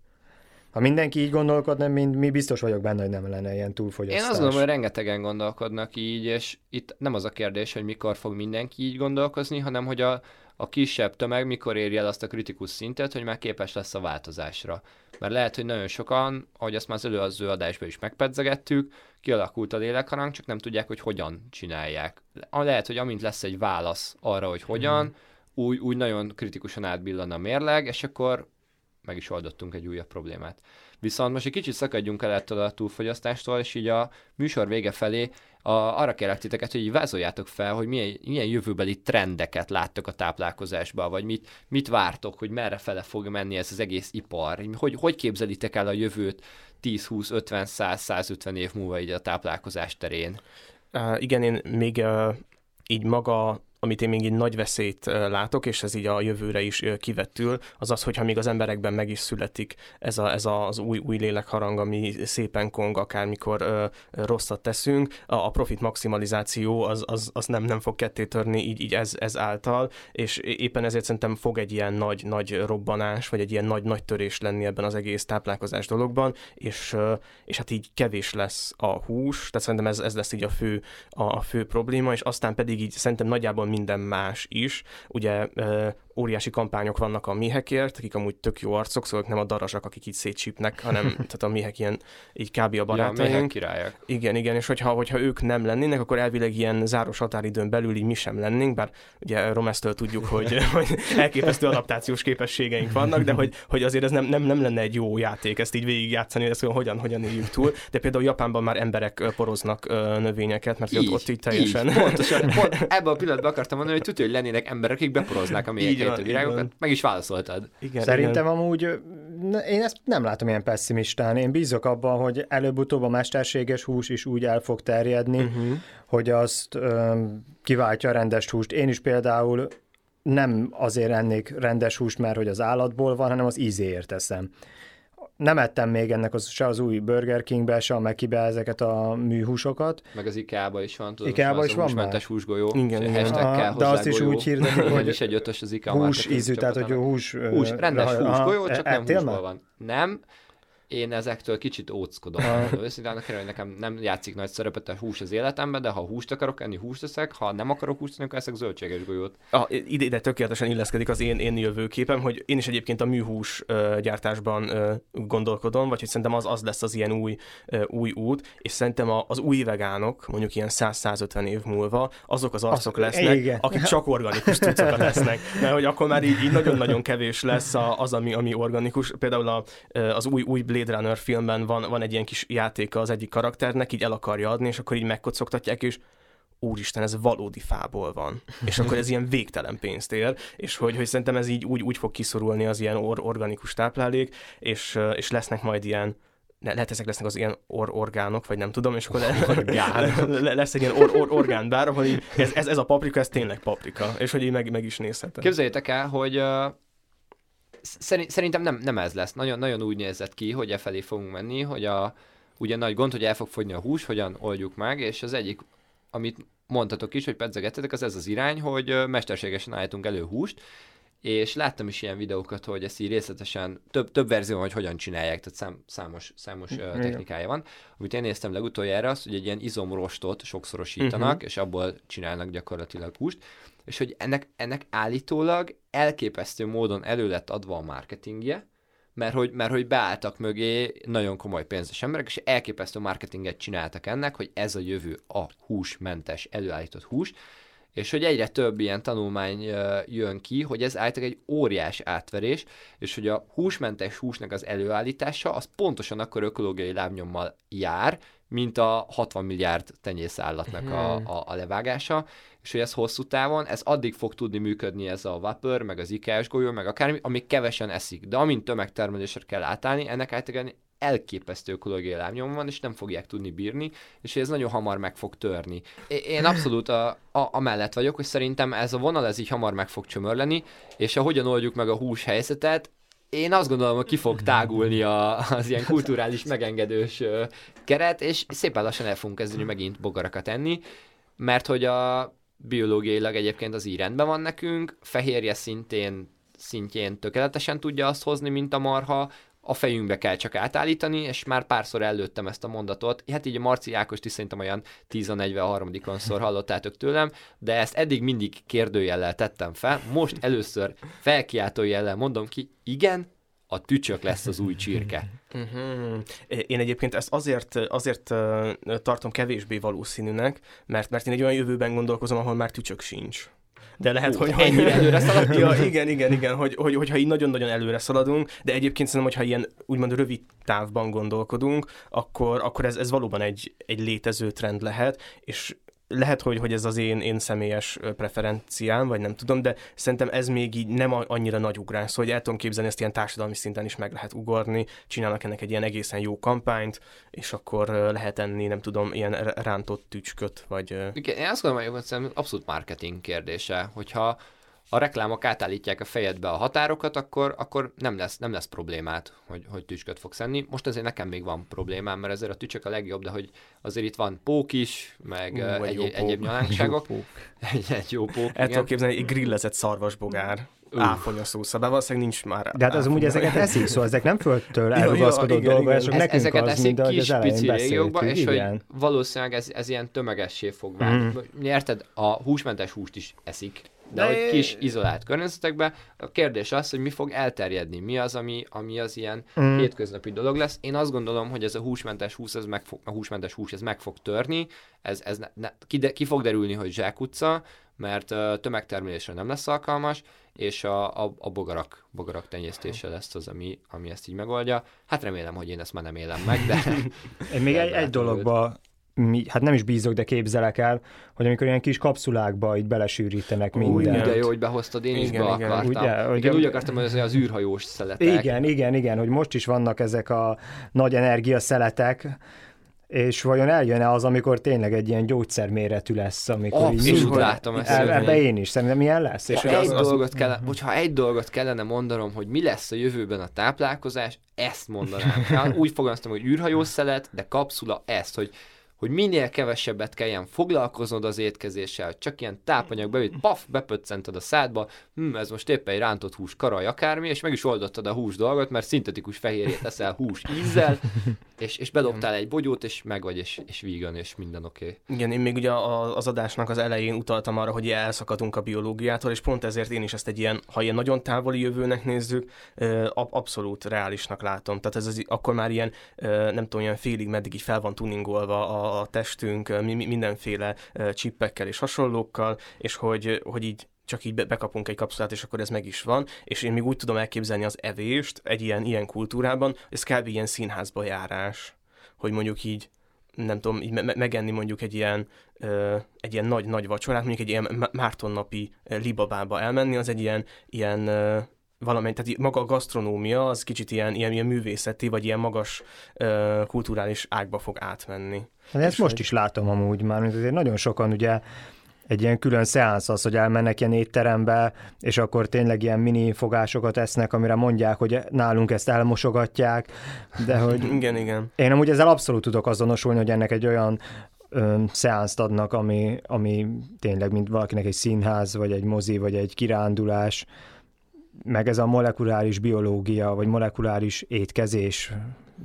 Ha mindenki így gondolkodna, mint mi, biztos vagyok benne, hogy nem lenne ilyen túlfogyasztás. Én azt gondolom, hogy rengetegen gondolkodnak így, és itt nem az a kérdés, hogy mikor fog mindenki így gondolkozni, hanem hogy a, a kisebb tömeg mikor érje el azt a kritikus szintet, hogy már képes lesz a változásra. Mert lehet, hogy nagyon sokan, ahogy azt már az előző adásban is megpedzegettük, kialakult a lélekharang, csak nem tudják, hogy hogyan csinálják. Lehet, hogy amint lesz egy válasz arra, hogy hogyan, hmm. úgy, úgy nagyon kritikusan átbillan a mérleg, és akkor meg is oldottunk egy újabb problémát. Viszont most egy kicsit szakadjunk el ettől a túlfogyasztástól, és így a műsor vége felé a, arra kérlek titeket, hogy vázoljátok fel, hogy milyen, milyen jövőbeli trendeket láttok a táplálkozásban, vagy mit, mit vártok, hogy merre fele fog menni ez az egész ipar. Hogy, hogy képzelitek el a jövőt 10, 20, 50, 100, 150 év múlva így a táplálkozás terén? Uh, igen, én még uh, így maga amit én még egy nagy veszélyt látok, és ez így a jövőre is kivettül, az az, hogyha még az emberekben meg is születik ez, a, ez az új, új lélekharang, ami szépen kong, akármikor ö, rosszat teszünk, a, a profit maximalizáció az, az, az nem, nem fog ketté törni így, így ez, ez által, és éppen ezért szerintem fog egy ilyen nagy, nagy robbanás, vagy egy ilyen nagy, nagy törés lenni ebben az egész táplálkozás dologban, és, és hát így kevés lesz a hús, tehát szerintem ez, ez lesz így a fő, a, a fő probléma, és aztán pedig így szerintem nagyjából minden más is. Ugye óriási kampányok vannak a mihekért, akik amúgy tök jó arcok, szóval nem a darazsak, akik így szétcsípnek, hanem tehát a mihek ilyen így kb. a barátaink. Ja, Igen, igen, és hogyha, hogyha ők nem lennének, akkor elvileg ilyen záros határidőn belül így mi sem lennénk, bár ugye Romesztől tudjuk, hogy, hogy elképesztő adaptációs képességeink vannak, de hogy, hogy azért ez nem, nem, nem lenne egy jó játék ezt így végigjátszani, ezt hogyan, hogyan éljük túl. De például Japánban már emberek poroznak növényeket, mert így, ott, ott így teljesen... Így, pontosan, pont ebben a pillanatban akartam mondani, hogy tudja, hogy lennének emberek, akik beporoznák a mélyeket, a virágokat, meg is válaszoltad. Igen, Szerintem igen. amúgy én ezt nem látom ilyen pessimistán. Én bízok abban, hogy előbb-utóbb a mesterséges hús is úgy el fog terjedni, uh-huh. hogy azt öm, kiváltja a rendes húst. Én is például nem azért ennék rendes húst, mert hogy az állatból van, hanem az ízéért teszem nem ettem még ennek az, se az új Burger Kingbe, se a Mekibe ezeket a műhúsokat. Meg az IKEA-ba is van, tudod, IKEA-ba is van húsmentes húsgolyó. Igen, igen. Aha, de azt is úgy hirdetik, hogy is egy ötös az IKEA hús ízű, tehát hogy hús... hús rendes húsgolyó, csak nem húsból van. Nem, én ezektől kicsit óckodom. Őszintén hogy nekem nem játszik nagy szerepet a hús az életemben, de ha húst akarok enni, húst eszek, ha nem akarok húst enni, akkor eszek zöldséges golyót. A, ide, ide tökéletesen illeszkedik az én, én jövőképem, hogy én is egyébként a műhús uh, gyártásban uh, gondolkodom, vagy hogy szerintem az, az lesz az ilyen új, uh, új út, és szerintem a, az új vegánok, mondjuk ilyen 100-150 év múlva, azok az arcok lesznek, igen. akik csak organikus cuccok lesznek. Mert hogy akkor már így, így nagyon-nagyon kevés lesz az, ami, ami organikus. Például a, az új, új Blade Runner filmben van, van egy ilyen kis játéka az egyik karakternek, így el akarja adni, és akkor így megkocogtatják, és úristen, ez valódi fából van. és akkor ez ilyen végtelen pénzt ér, és hogy, hogy szerintem ez így úgy, úgy fog kiszorulni az ilyen or, organikus táplálék, és, és lesznek majd ilyen ne, lehet ezek lesznek az ilyen or orgánok, vagy nem tudom, és akkor le, lesz egy ilyen or or orgánbár, ahol így, ez, ez, ez, a paprika, ez tényleg paprika, és hogy így meg, meg is nézhetem. Képzeljétek el, hogy uh, szerintem nem, nem ez lesz. Nagyon, nagyon úgy nézett ki, hogy e felé fogunk menni, hogy a, ugye nagy gond, hogy el fog fogyni a hús, hogyan oldjuk meg, és az egyik, amit mondtatok is, hogy pedzegettetek, az ez az irány, hogy mesterségesen állítunk elő húst, és láttam is ilyen videókat, hogy ezt így részletesen, több, több verzió, hogy hogyan csinálják, tehát szám, számos, számos uh, technikája van. Amit én néztem legutoljára, az, hogy egy ilyen izomrostot sokszorosítanak, uh-huh. és abból csinálnak gyakorlatilag húst, és hogy ennek, ennek állítólag elképesztő módon elő lett adva a marketingje, mert hogy, mert hogy beálltak mögé nagyon komoly pénzes emberek, és elképesztő marketinget csináltak ennek, hogy ez a jövő a húsmentes, előállított hús, és hogy egyre több ilyen tanulmány jön ki, hogy ez általában egy óriás átverés, és hogy a húsmentes húsnak az előállítása az pontosan akkor ökológiai lábnyommal jár, mint a 60 milliárd tenyészállatnak a, hmm. a, a levágása, és hogy ez hosszú távon, ez addig fog tudni működni ez a vapor, meg az ikás golyó, meg akármi, amíg kevesen eszik. De amint tömegtermelésre kell átállni, ennek általában elképesztő ökológiai lábnyom van, és nem fogják tudni bírni, és ez nagyon hamar meg fog törni. Én abszolút a, a, a mellett vagyok, hogy szerintem ez a vonal ez így hamar meg fog csömörleni, és ahogyan oldjuk meg a hús helyzetet, én azt gondolom, hogy ki fog tágulni a, az ilyen kulturális megengedős keret, és szépen lassan el fogunk kezdeni megint bogarakat enni, mert hogy a biológiailag egyébként az így rendben van nekünk, fehérje szintén szintjén tökéletesen tudja azt hozni, mint a marha, a fejünkbe kell csak átállítani, és már párszor előttem ezt a mondatot. Hát így a Marci Ákost is szerintem olyan 10-43 szor hallottátok tőlem, de ezt eddig mindig kérdőjellel tettem fel. Most először felkiáltó jellel mondom ki, igen, a tücsök lesz az új csirke. Uh-huh. Én egyébként ezt azért, azért tartom kevésbé valószínűnek, mert, mert én egy olyan jövőben gondolkozom, ahol már tücsök sincs de lehet, Ó, hogy... Ennyire előre szaladtunk? ja, igen, igen, igen, hogy, hogy, hogyha így nagyon-nagyon előre szaladunk, de egyébként szerintem, hogyha ilyen úgymond rövid távban gondolkodunk, akkor, akkor ez, ez valóban egy, egy létező trend lehet, és lehet, hogy, hogy ez az én, én személyes preferenciám, vagy nem tudom, de szerintem ez még így nem annyira nagy ugrás, szóval el tudom képzelni, ezt ilyen társadalmi szinten is meg lehet ugorni, csinálnak ennek egy ilyen egészen jó kampányt, és akkor lehet enni, nem tudom, ilyen rántott tücsköt, vagy... Igen, én azt gondolom, hogy abszolút marketing kérdése, hogyha a reklámok átállítják a fejedbe a határokat, akkor, akkor nem, lesz, nem lesz problémát, hogy, hogy tücsköt fogsz enni. Most azért nekem még van problémám, mert ezért a tücsök a legjobb, de hogy azért itt van pók is, meg uh, egy, egy, egyéb nyalánkságok. egy, egy jó pók, El tudom képzelni, egy grillezett szarvasbogár. áfonya szószabá, valószínűleg nincs már. De hát az amúgy ezeket eszik, szóval ezek nem földtől elrugaszkodó ja, dolgok, és nekünk ezeket az, eszik mint kis pici régiókba, és igen. hogy valószínűleg ez, ez ilyen tömegessé fog válni. Mm. Érted, a húsmentes húst is eszik, de, de hogy kis izolált környezetekben. A kérdés az, hogy mi fog elterjedni, mi az, ami, ami az ilyen mm. hétköznapi dolog lesz. Én azt gondolom, hogy ez a húsmentes hús, ez meg fog, a húsmentes hús, ez meg fog törni, ez, ez ne, ne, ki, de, ki fog derülni, hogy zsákutca, mert uh, tömegtermelésre nem lesz alkalmas, és a, a, a bogarak, bogarak tenyésztése lesz az, ami, ami ezt így megoldja. Hát remélem, hogy én ezt már nem élem meg, de... én még egy, egy dologba mi, hát nem is bízok, de képzelek el, hogy amikor ilyen kis kapszulákba így belesűrítenek mindent. De jó, hogy behoztad, én igen, is be igen, akartam. Ugye, hogy igen, úgy akartam, hogy az űrhajós szeletek. Igen, igen, igen, hogy most is vannak ezek a nagy energia szeletek, és vajon eljön-e az, amikor tényleg egy ilyen gyógyszerméretű lesz, amikor Abszolút így, látom ezt. El, ebbe én is, szerintem ilyen lesz. És ha egy az, dolgot az... Kellene, hogyha egy dolgot kellene mondanom, hogy mi lesz a jövőben a táplálkozás, ezt mondanám. úgy fogalmaztam, hogy űrhajós szelet, de kapszula ezt, hogy hogy minél kevesebbet kelljen foglalkoznod az étkezéssel, csak ilyen tápanyag bevitt, paf, bepöccented a szádba, hm, ez most éppen egy rántott hús, karaj, akármi, és meg is oldottad a hús dolgot, mert szintetikus fehérjét eszel hús ízzel, és, és bedobtál egy bogyót, és meg vagy, és, és vígan, és minden oké. Okay. Igen, én még ugye az adásnak az elején utaltam arra, hogy elszakadunk a biológiától, és pont ezért én is ezt egy ilyen, ha ilyen nagyon távoli jövőnek nézzük, abszolút reálisnak látom. Tehát ez az, akkor már ilyen, nem tudom, ilyen félig meddig így fel van tuningolva a, a testünk mindenféle csippekkel és hasonlókkal, és hogy, hogy így csak így bekapunk egy kapszulát, és akkor ez meg is van, és én még úgy tudom elképzelni az evést egy ilyen, ilyen kultúrában, ez kb. ilyen színházba járás, hogy mondjuk így nem tudom, így me- megenni mondjuk egy ilyen, ö, egy ilyen nagy-nagy vacsorát, mondjuk egy ilyen Márton napi libabába elmenni, az egy ilyen, ilyen ö, valamely, tehát maga a gasztronómia az kicsit ilyen, ilyen, ilyen művészeti, vagy ilyen magas ö, kulturális ágba fog átmenni. Hát ezt most hogy... is látom amúgy már, mint azért nagyon sokan ugye egy ilyen külön szeánsz az, hogy elmennek ilyen étterembe, és akkor tényleg ilyen mini fogásokat esznek, amire mondják, hogy nálunk ezt elmosogatják, de hogy... igen, igen. Én amúgy ezzel abszolút tudok azonosulni, hogy ennek egy olyan szeánszt adnak, ami, ami tényleg mint valakinek egy színház, vagy egy mozi, vagy egy kirándulás, meg ez a molekuláris biológia, vagy molekuláris étkezés,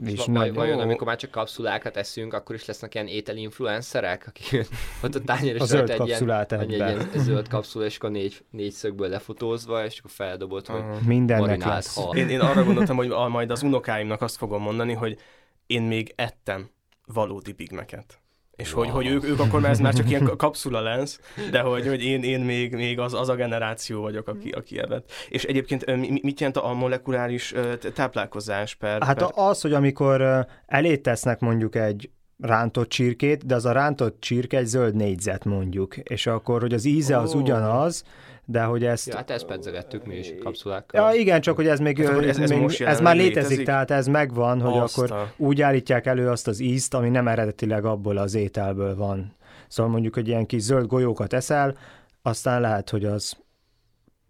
és vaj, vajon, amikor már csak kapszulákat eszünk, akkor is lesznek ilyen ételinfluencerek, akik ott a tányér és egy ilyen, egy ilyen zöld kapszula, és akkor négy, négy szögből lefotózva, és akkor feldobott, hogy uh, mindennek lesz. Hal. Én, én arra gondoltam, hogy majd az unokáimnak azt fogom mondani, hogy én még ettem valódi Big Mac-et. És wow. hogy, hogy ők, ők akkor már ez már csak ilyen kapszula lesz, de hogy, hogy én, én még, még az, az a generáció vagyok, aki, aki evett. És egyébként mit jelent a molekuláris táplálkozás per... Hát per... az, hogy amikor elé tesznek mondjuk egy rántott csirkét, de az a rántott csirke egy zöld négyzet mondjuk, és akkor, hogy az íze az oh. ugyanaz, de hogy ezt... Ja, hát ezt pedzegettük mi is kapszulákkal. Ja, igen, csak hogy ez még, hát, ez, ez, még, ez már létezik, létezik, tehát ez megvan, hogy azt akkor a... úgy állítják elő azt az ízt, ami nem eredetileg abból az ételből van. Szóval mondjuk, hogy ilyen kis zöld golyókat eszel, aztán lehet, hogy az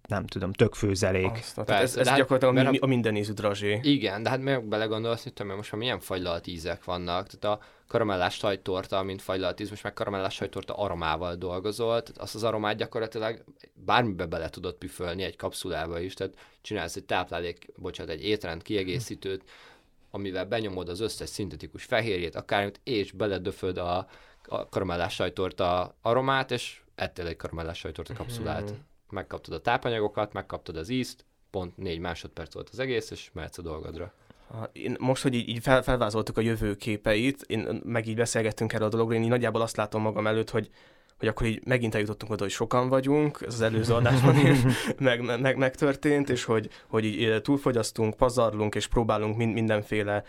nem tudom, tök főzelék. Azt, tehát ez, ez hát, gyakorlatilag a, a minden ízű drazsé. Igen, de hát meg belegondolsz, hogy most már milyen fagylalt ízek vannak. Tehát a karamellás sajtorta, mint fagylalt íz, most meg karamellás sajtorta aromával dolgozol, tehát azt az aromát gyakorlatilag bármibe bele tudod püfölni egy kapszulába is, tehát csinálsz egy táplálék, bocsánat, egy étrend kiegészítőt, amivel benyomod az összes szintetikus fehérjét, akármit, és beledöföd a, a karamellás sajtorta aromát, és ettél egy karamellás sajtorta kapszulát. Hmm megkaptad a tápanyagokat, megkaptad az ízt, pont négy másodperc volt az egész, és mehetsz a dolgodra. Én most, hogy így, így fel, felvázoltuk a jövő képeit, én, meg így beszélgettünk erről a dologról, én így nagyjából azt látom magam előtt, hogy hogy akkor így megint eljutottunk oda, hogy sokan vagyunk, ez az előző adásban is meg, meg, megtörtént, és hogy, hogy így túlfogyasztunk, pazarlunk, és próbálunk mind, mindenféle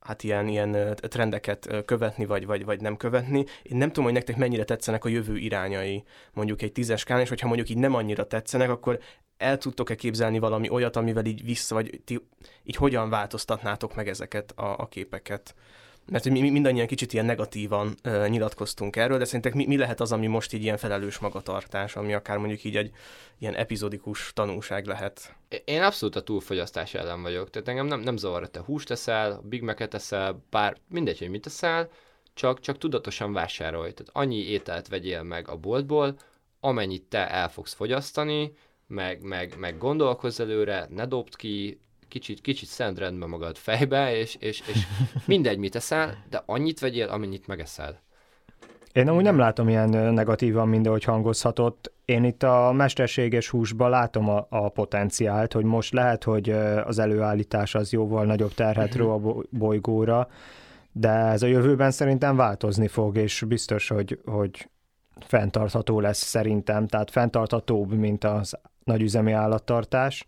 hát ilyen, ilyen trendeket követni, vagy, vagy, vagy nem követni. Én nem tudom, hogy nektek mennyire tetszenek a jövő irányai, mondjuk egy tízes skálán, és hogyha mondjuk így nem annyira tetszenek, akkor el tudtok-e képzelni valami olyat, amivel így vissza, vagy ti, így hogyan változtatnátok meg ezeket a, a képeket? Mert mi mindannyian kicsit ilyen negatívan uh, nyilatkoztunk erről, de szerintek mi, mi lehet az, ami most így ilyen felelős magatartás, ami akár mondjuk így egy ilyen epizódikus tanulság lehet? Én abszolút a túlfogyasztás ellen vagyok. Tehát engem nem, nem zavar, hogy te húst teszel, Big Mac-et teszel, bár mindegy, hogy mit teszel, csak, csak tudatosan vásárolj. Tehát annyi ételt vegyél meg a boltból, amennyit te el fogsz fogyasztani, meg, meg, meg gondolkozz előre, ne dobd ki, kicsit, kicsit szent rendbe magad fejbe, és, és, és mindegy, mit eszel, de annyit vegyél, amennyit megeszel. Én amúgy nem látom ilyen negatívan, mint ahogy hangozhatott. Én itt a mesterséges húsban látom a, a potenciált, hogy most lehet, hogy az előállítás az jóval nagyobb terhet ró a bolygóra, de ez a jövőben szerintem változni fog, és biztos, hogy, hogy fenntartható lesz szerintem, tehát fenntarthatóbb, mint az nagyüzemi állattartás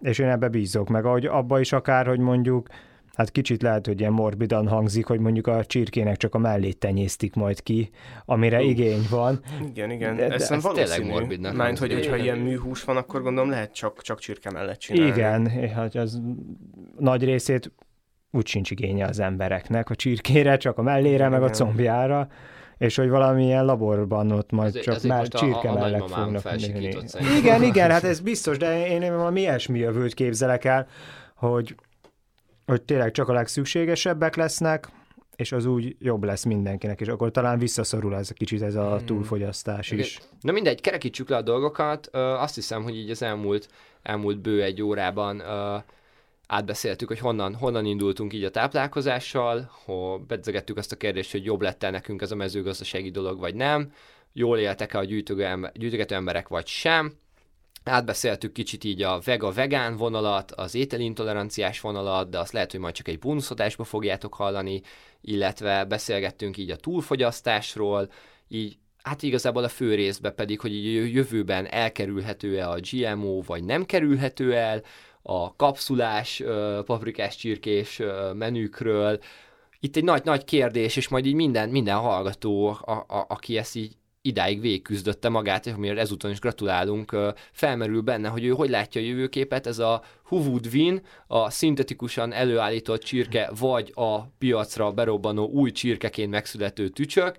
és én ebbe bízok, meg ahogy abba is akár, hogy mondjuk, hát kicsit lehet, hogy ilyen morbidan hangzik, hogy mondjuk a csirkének csak a mellét tenyésztik majd ki, amire uh. igény van. Igen, igen, de, ez, de, ez tényleg morbidnak. Mert hogy, hogyha ilyen műhús van, akkor gondolom lehet csak, csak csirke mellett csinálni. Igen, hát az nagy részét úgy sincs igénye az embereknek a csirkére, csak a mellére, igen, meg a combjára és hogy valamilyen laborban ott majd ez, csak már csirke a, mellett fognak nőni. Igen, igen, hát ez biztos, de én, én valami ilyesmi jövőt képzelek el, hogy, hogy tényleg csak a legszükségesebbek lesznek, és az úgy jobb lesz mindenkinek, és akkor talán visszaszorul ez a kicsit ez a Hmm. túlfogyasztás is. Na mindegy, kerekítsük le a dolgokat. Azt hiszem, hogy így az elmúlt, elmúlt bő egy órában átbeszéltük, hogy honnan, honnan indultunk így a táplálkozással, hogy bedzegettük azt a kérdést, hogy jobb lett-e nekünk ez a mezőgazdasági dolog, vagy nem, jól éltek-e a gyűjtögető emberek, vagy sem. Átbeszéltük kicsit így a vega-vegán vonalat, az ételintoleranciás vonalat, de azt lehet, hogy majd csak egy bónuszadásba fogjátok hallani, illetve beszélgettünk így a túlfogyasztásról, így hát igazából a fő részbe pedig, hogy jövőben elkerülhető-e a GMO, vagy nem kerülhető el, a kapszulás, paprikás csirkés menükről. Itt egy nagy-nagy kérdés, és majd így minden, minden hallgató, a, a, aki ezt így idáig végigküzdötte magát, és amire ezúton is gratulálunk, felmerül benne, hogy ő hogy látja a jövőképet, ez a win, a szintetikusan előállított csirke, vagy a piacra berobbanó új csirkeként megszülető tücsök,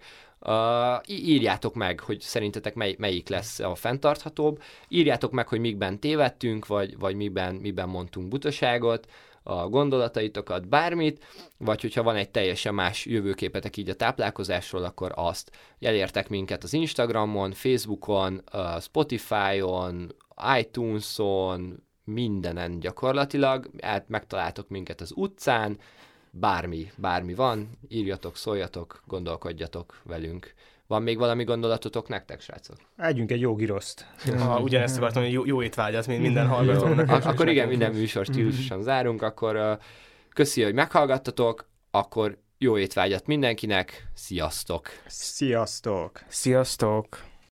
Uh, írjátok meg, hogy szerintetek mely, melyik lesz a fenntarthatóbb, írjátok meg, hogy mikben tévedtünk, vagy, vagy miben, miben mondtunk butaságot, a gondolataitokat, bármit, vagy hogyha van egy teljesen más jövőképetek így a táplálkozásról, akkor azt. Elértek minket az Instagramon, Facebookon, Spotify-on, iTunes-on, mindenen gyakorlatilag, hát megtaláltok minket az utcán, bármi, bármi van, írjatok, szóljatok, gondolkodjatok velünk. Van még valami gondolatotok nektek, srácok? Együnk egy jó giroszt. Ha ugyanezt akartam, hogy jó, jó étvágyat, mint minden hallgatónak. Ak- akkor igen, minden műsor stílusosan zárunk, akkor uh, köszi, hogy meghallgattatok, akkor jó étvágyat mindenkinek, sziasztok! Sziasztok! Sziasztok!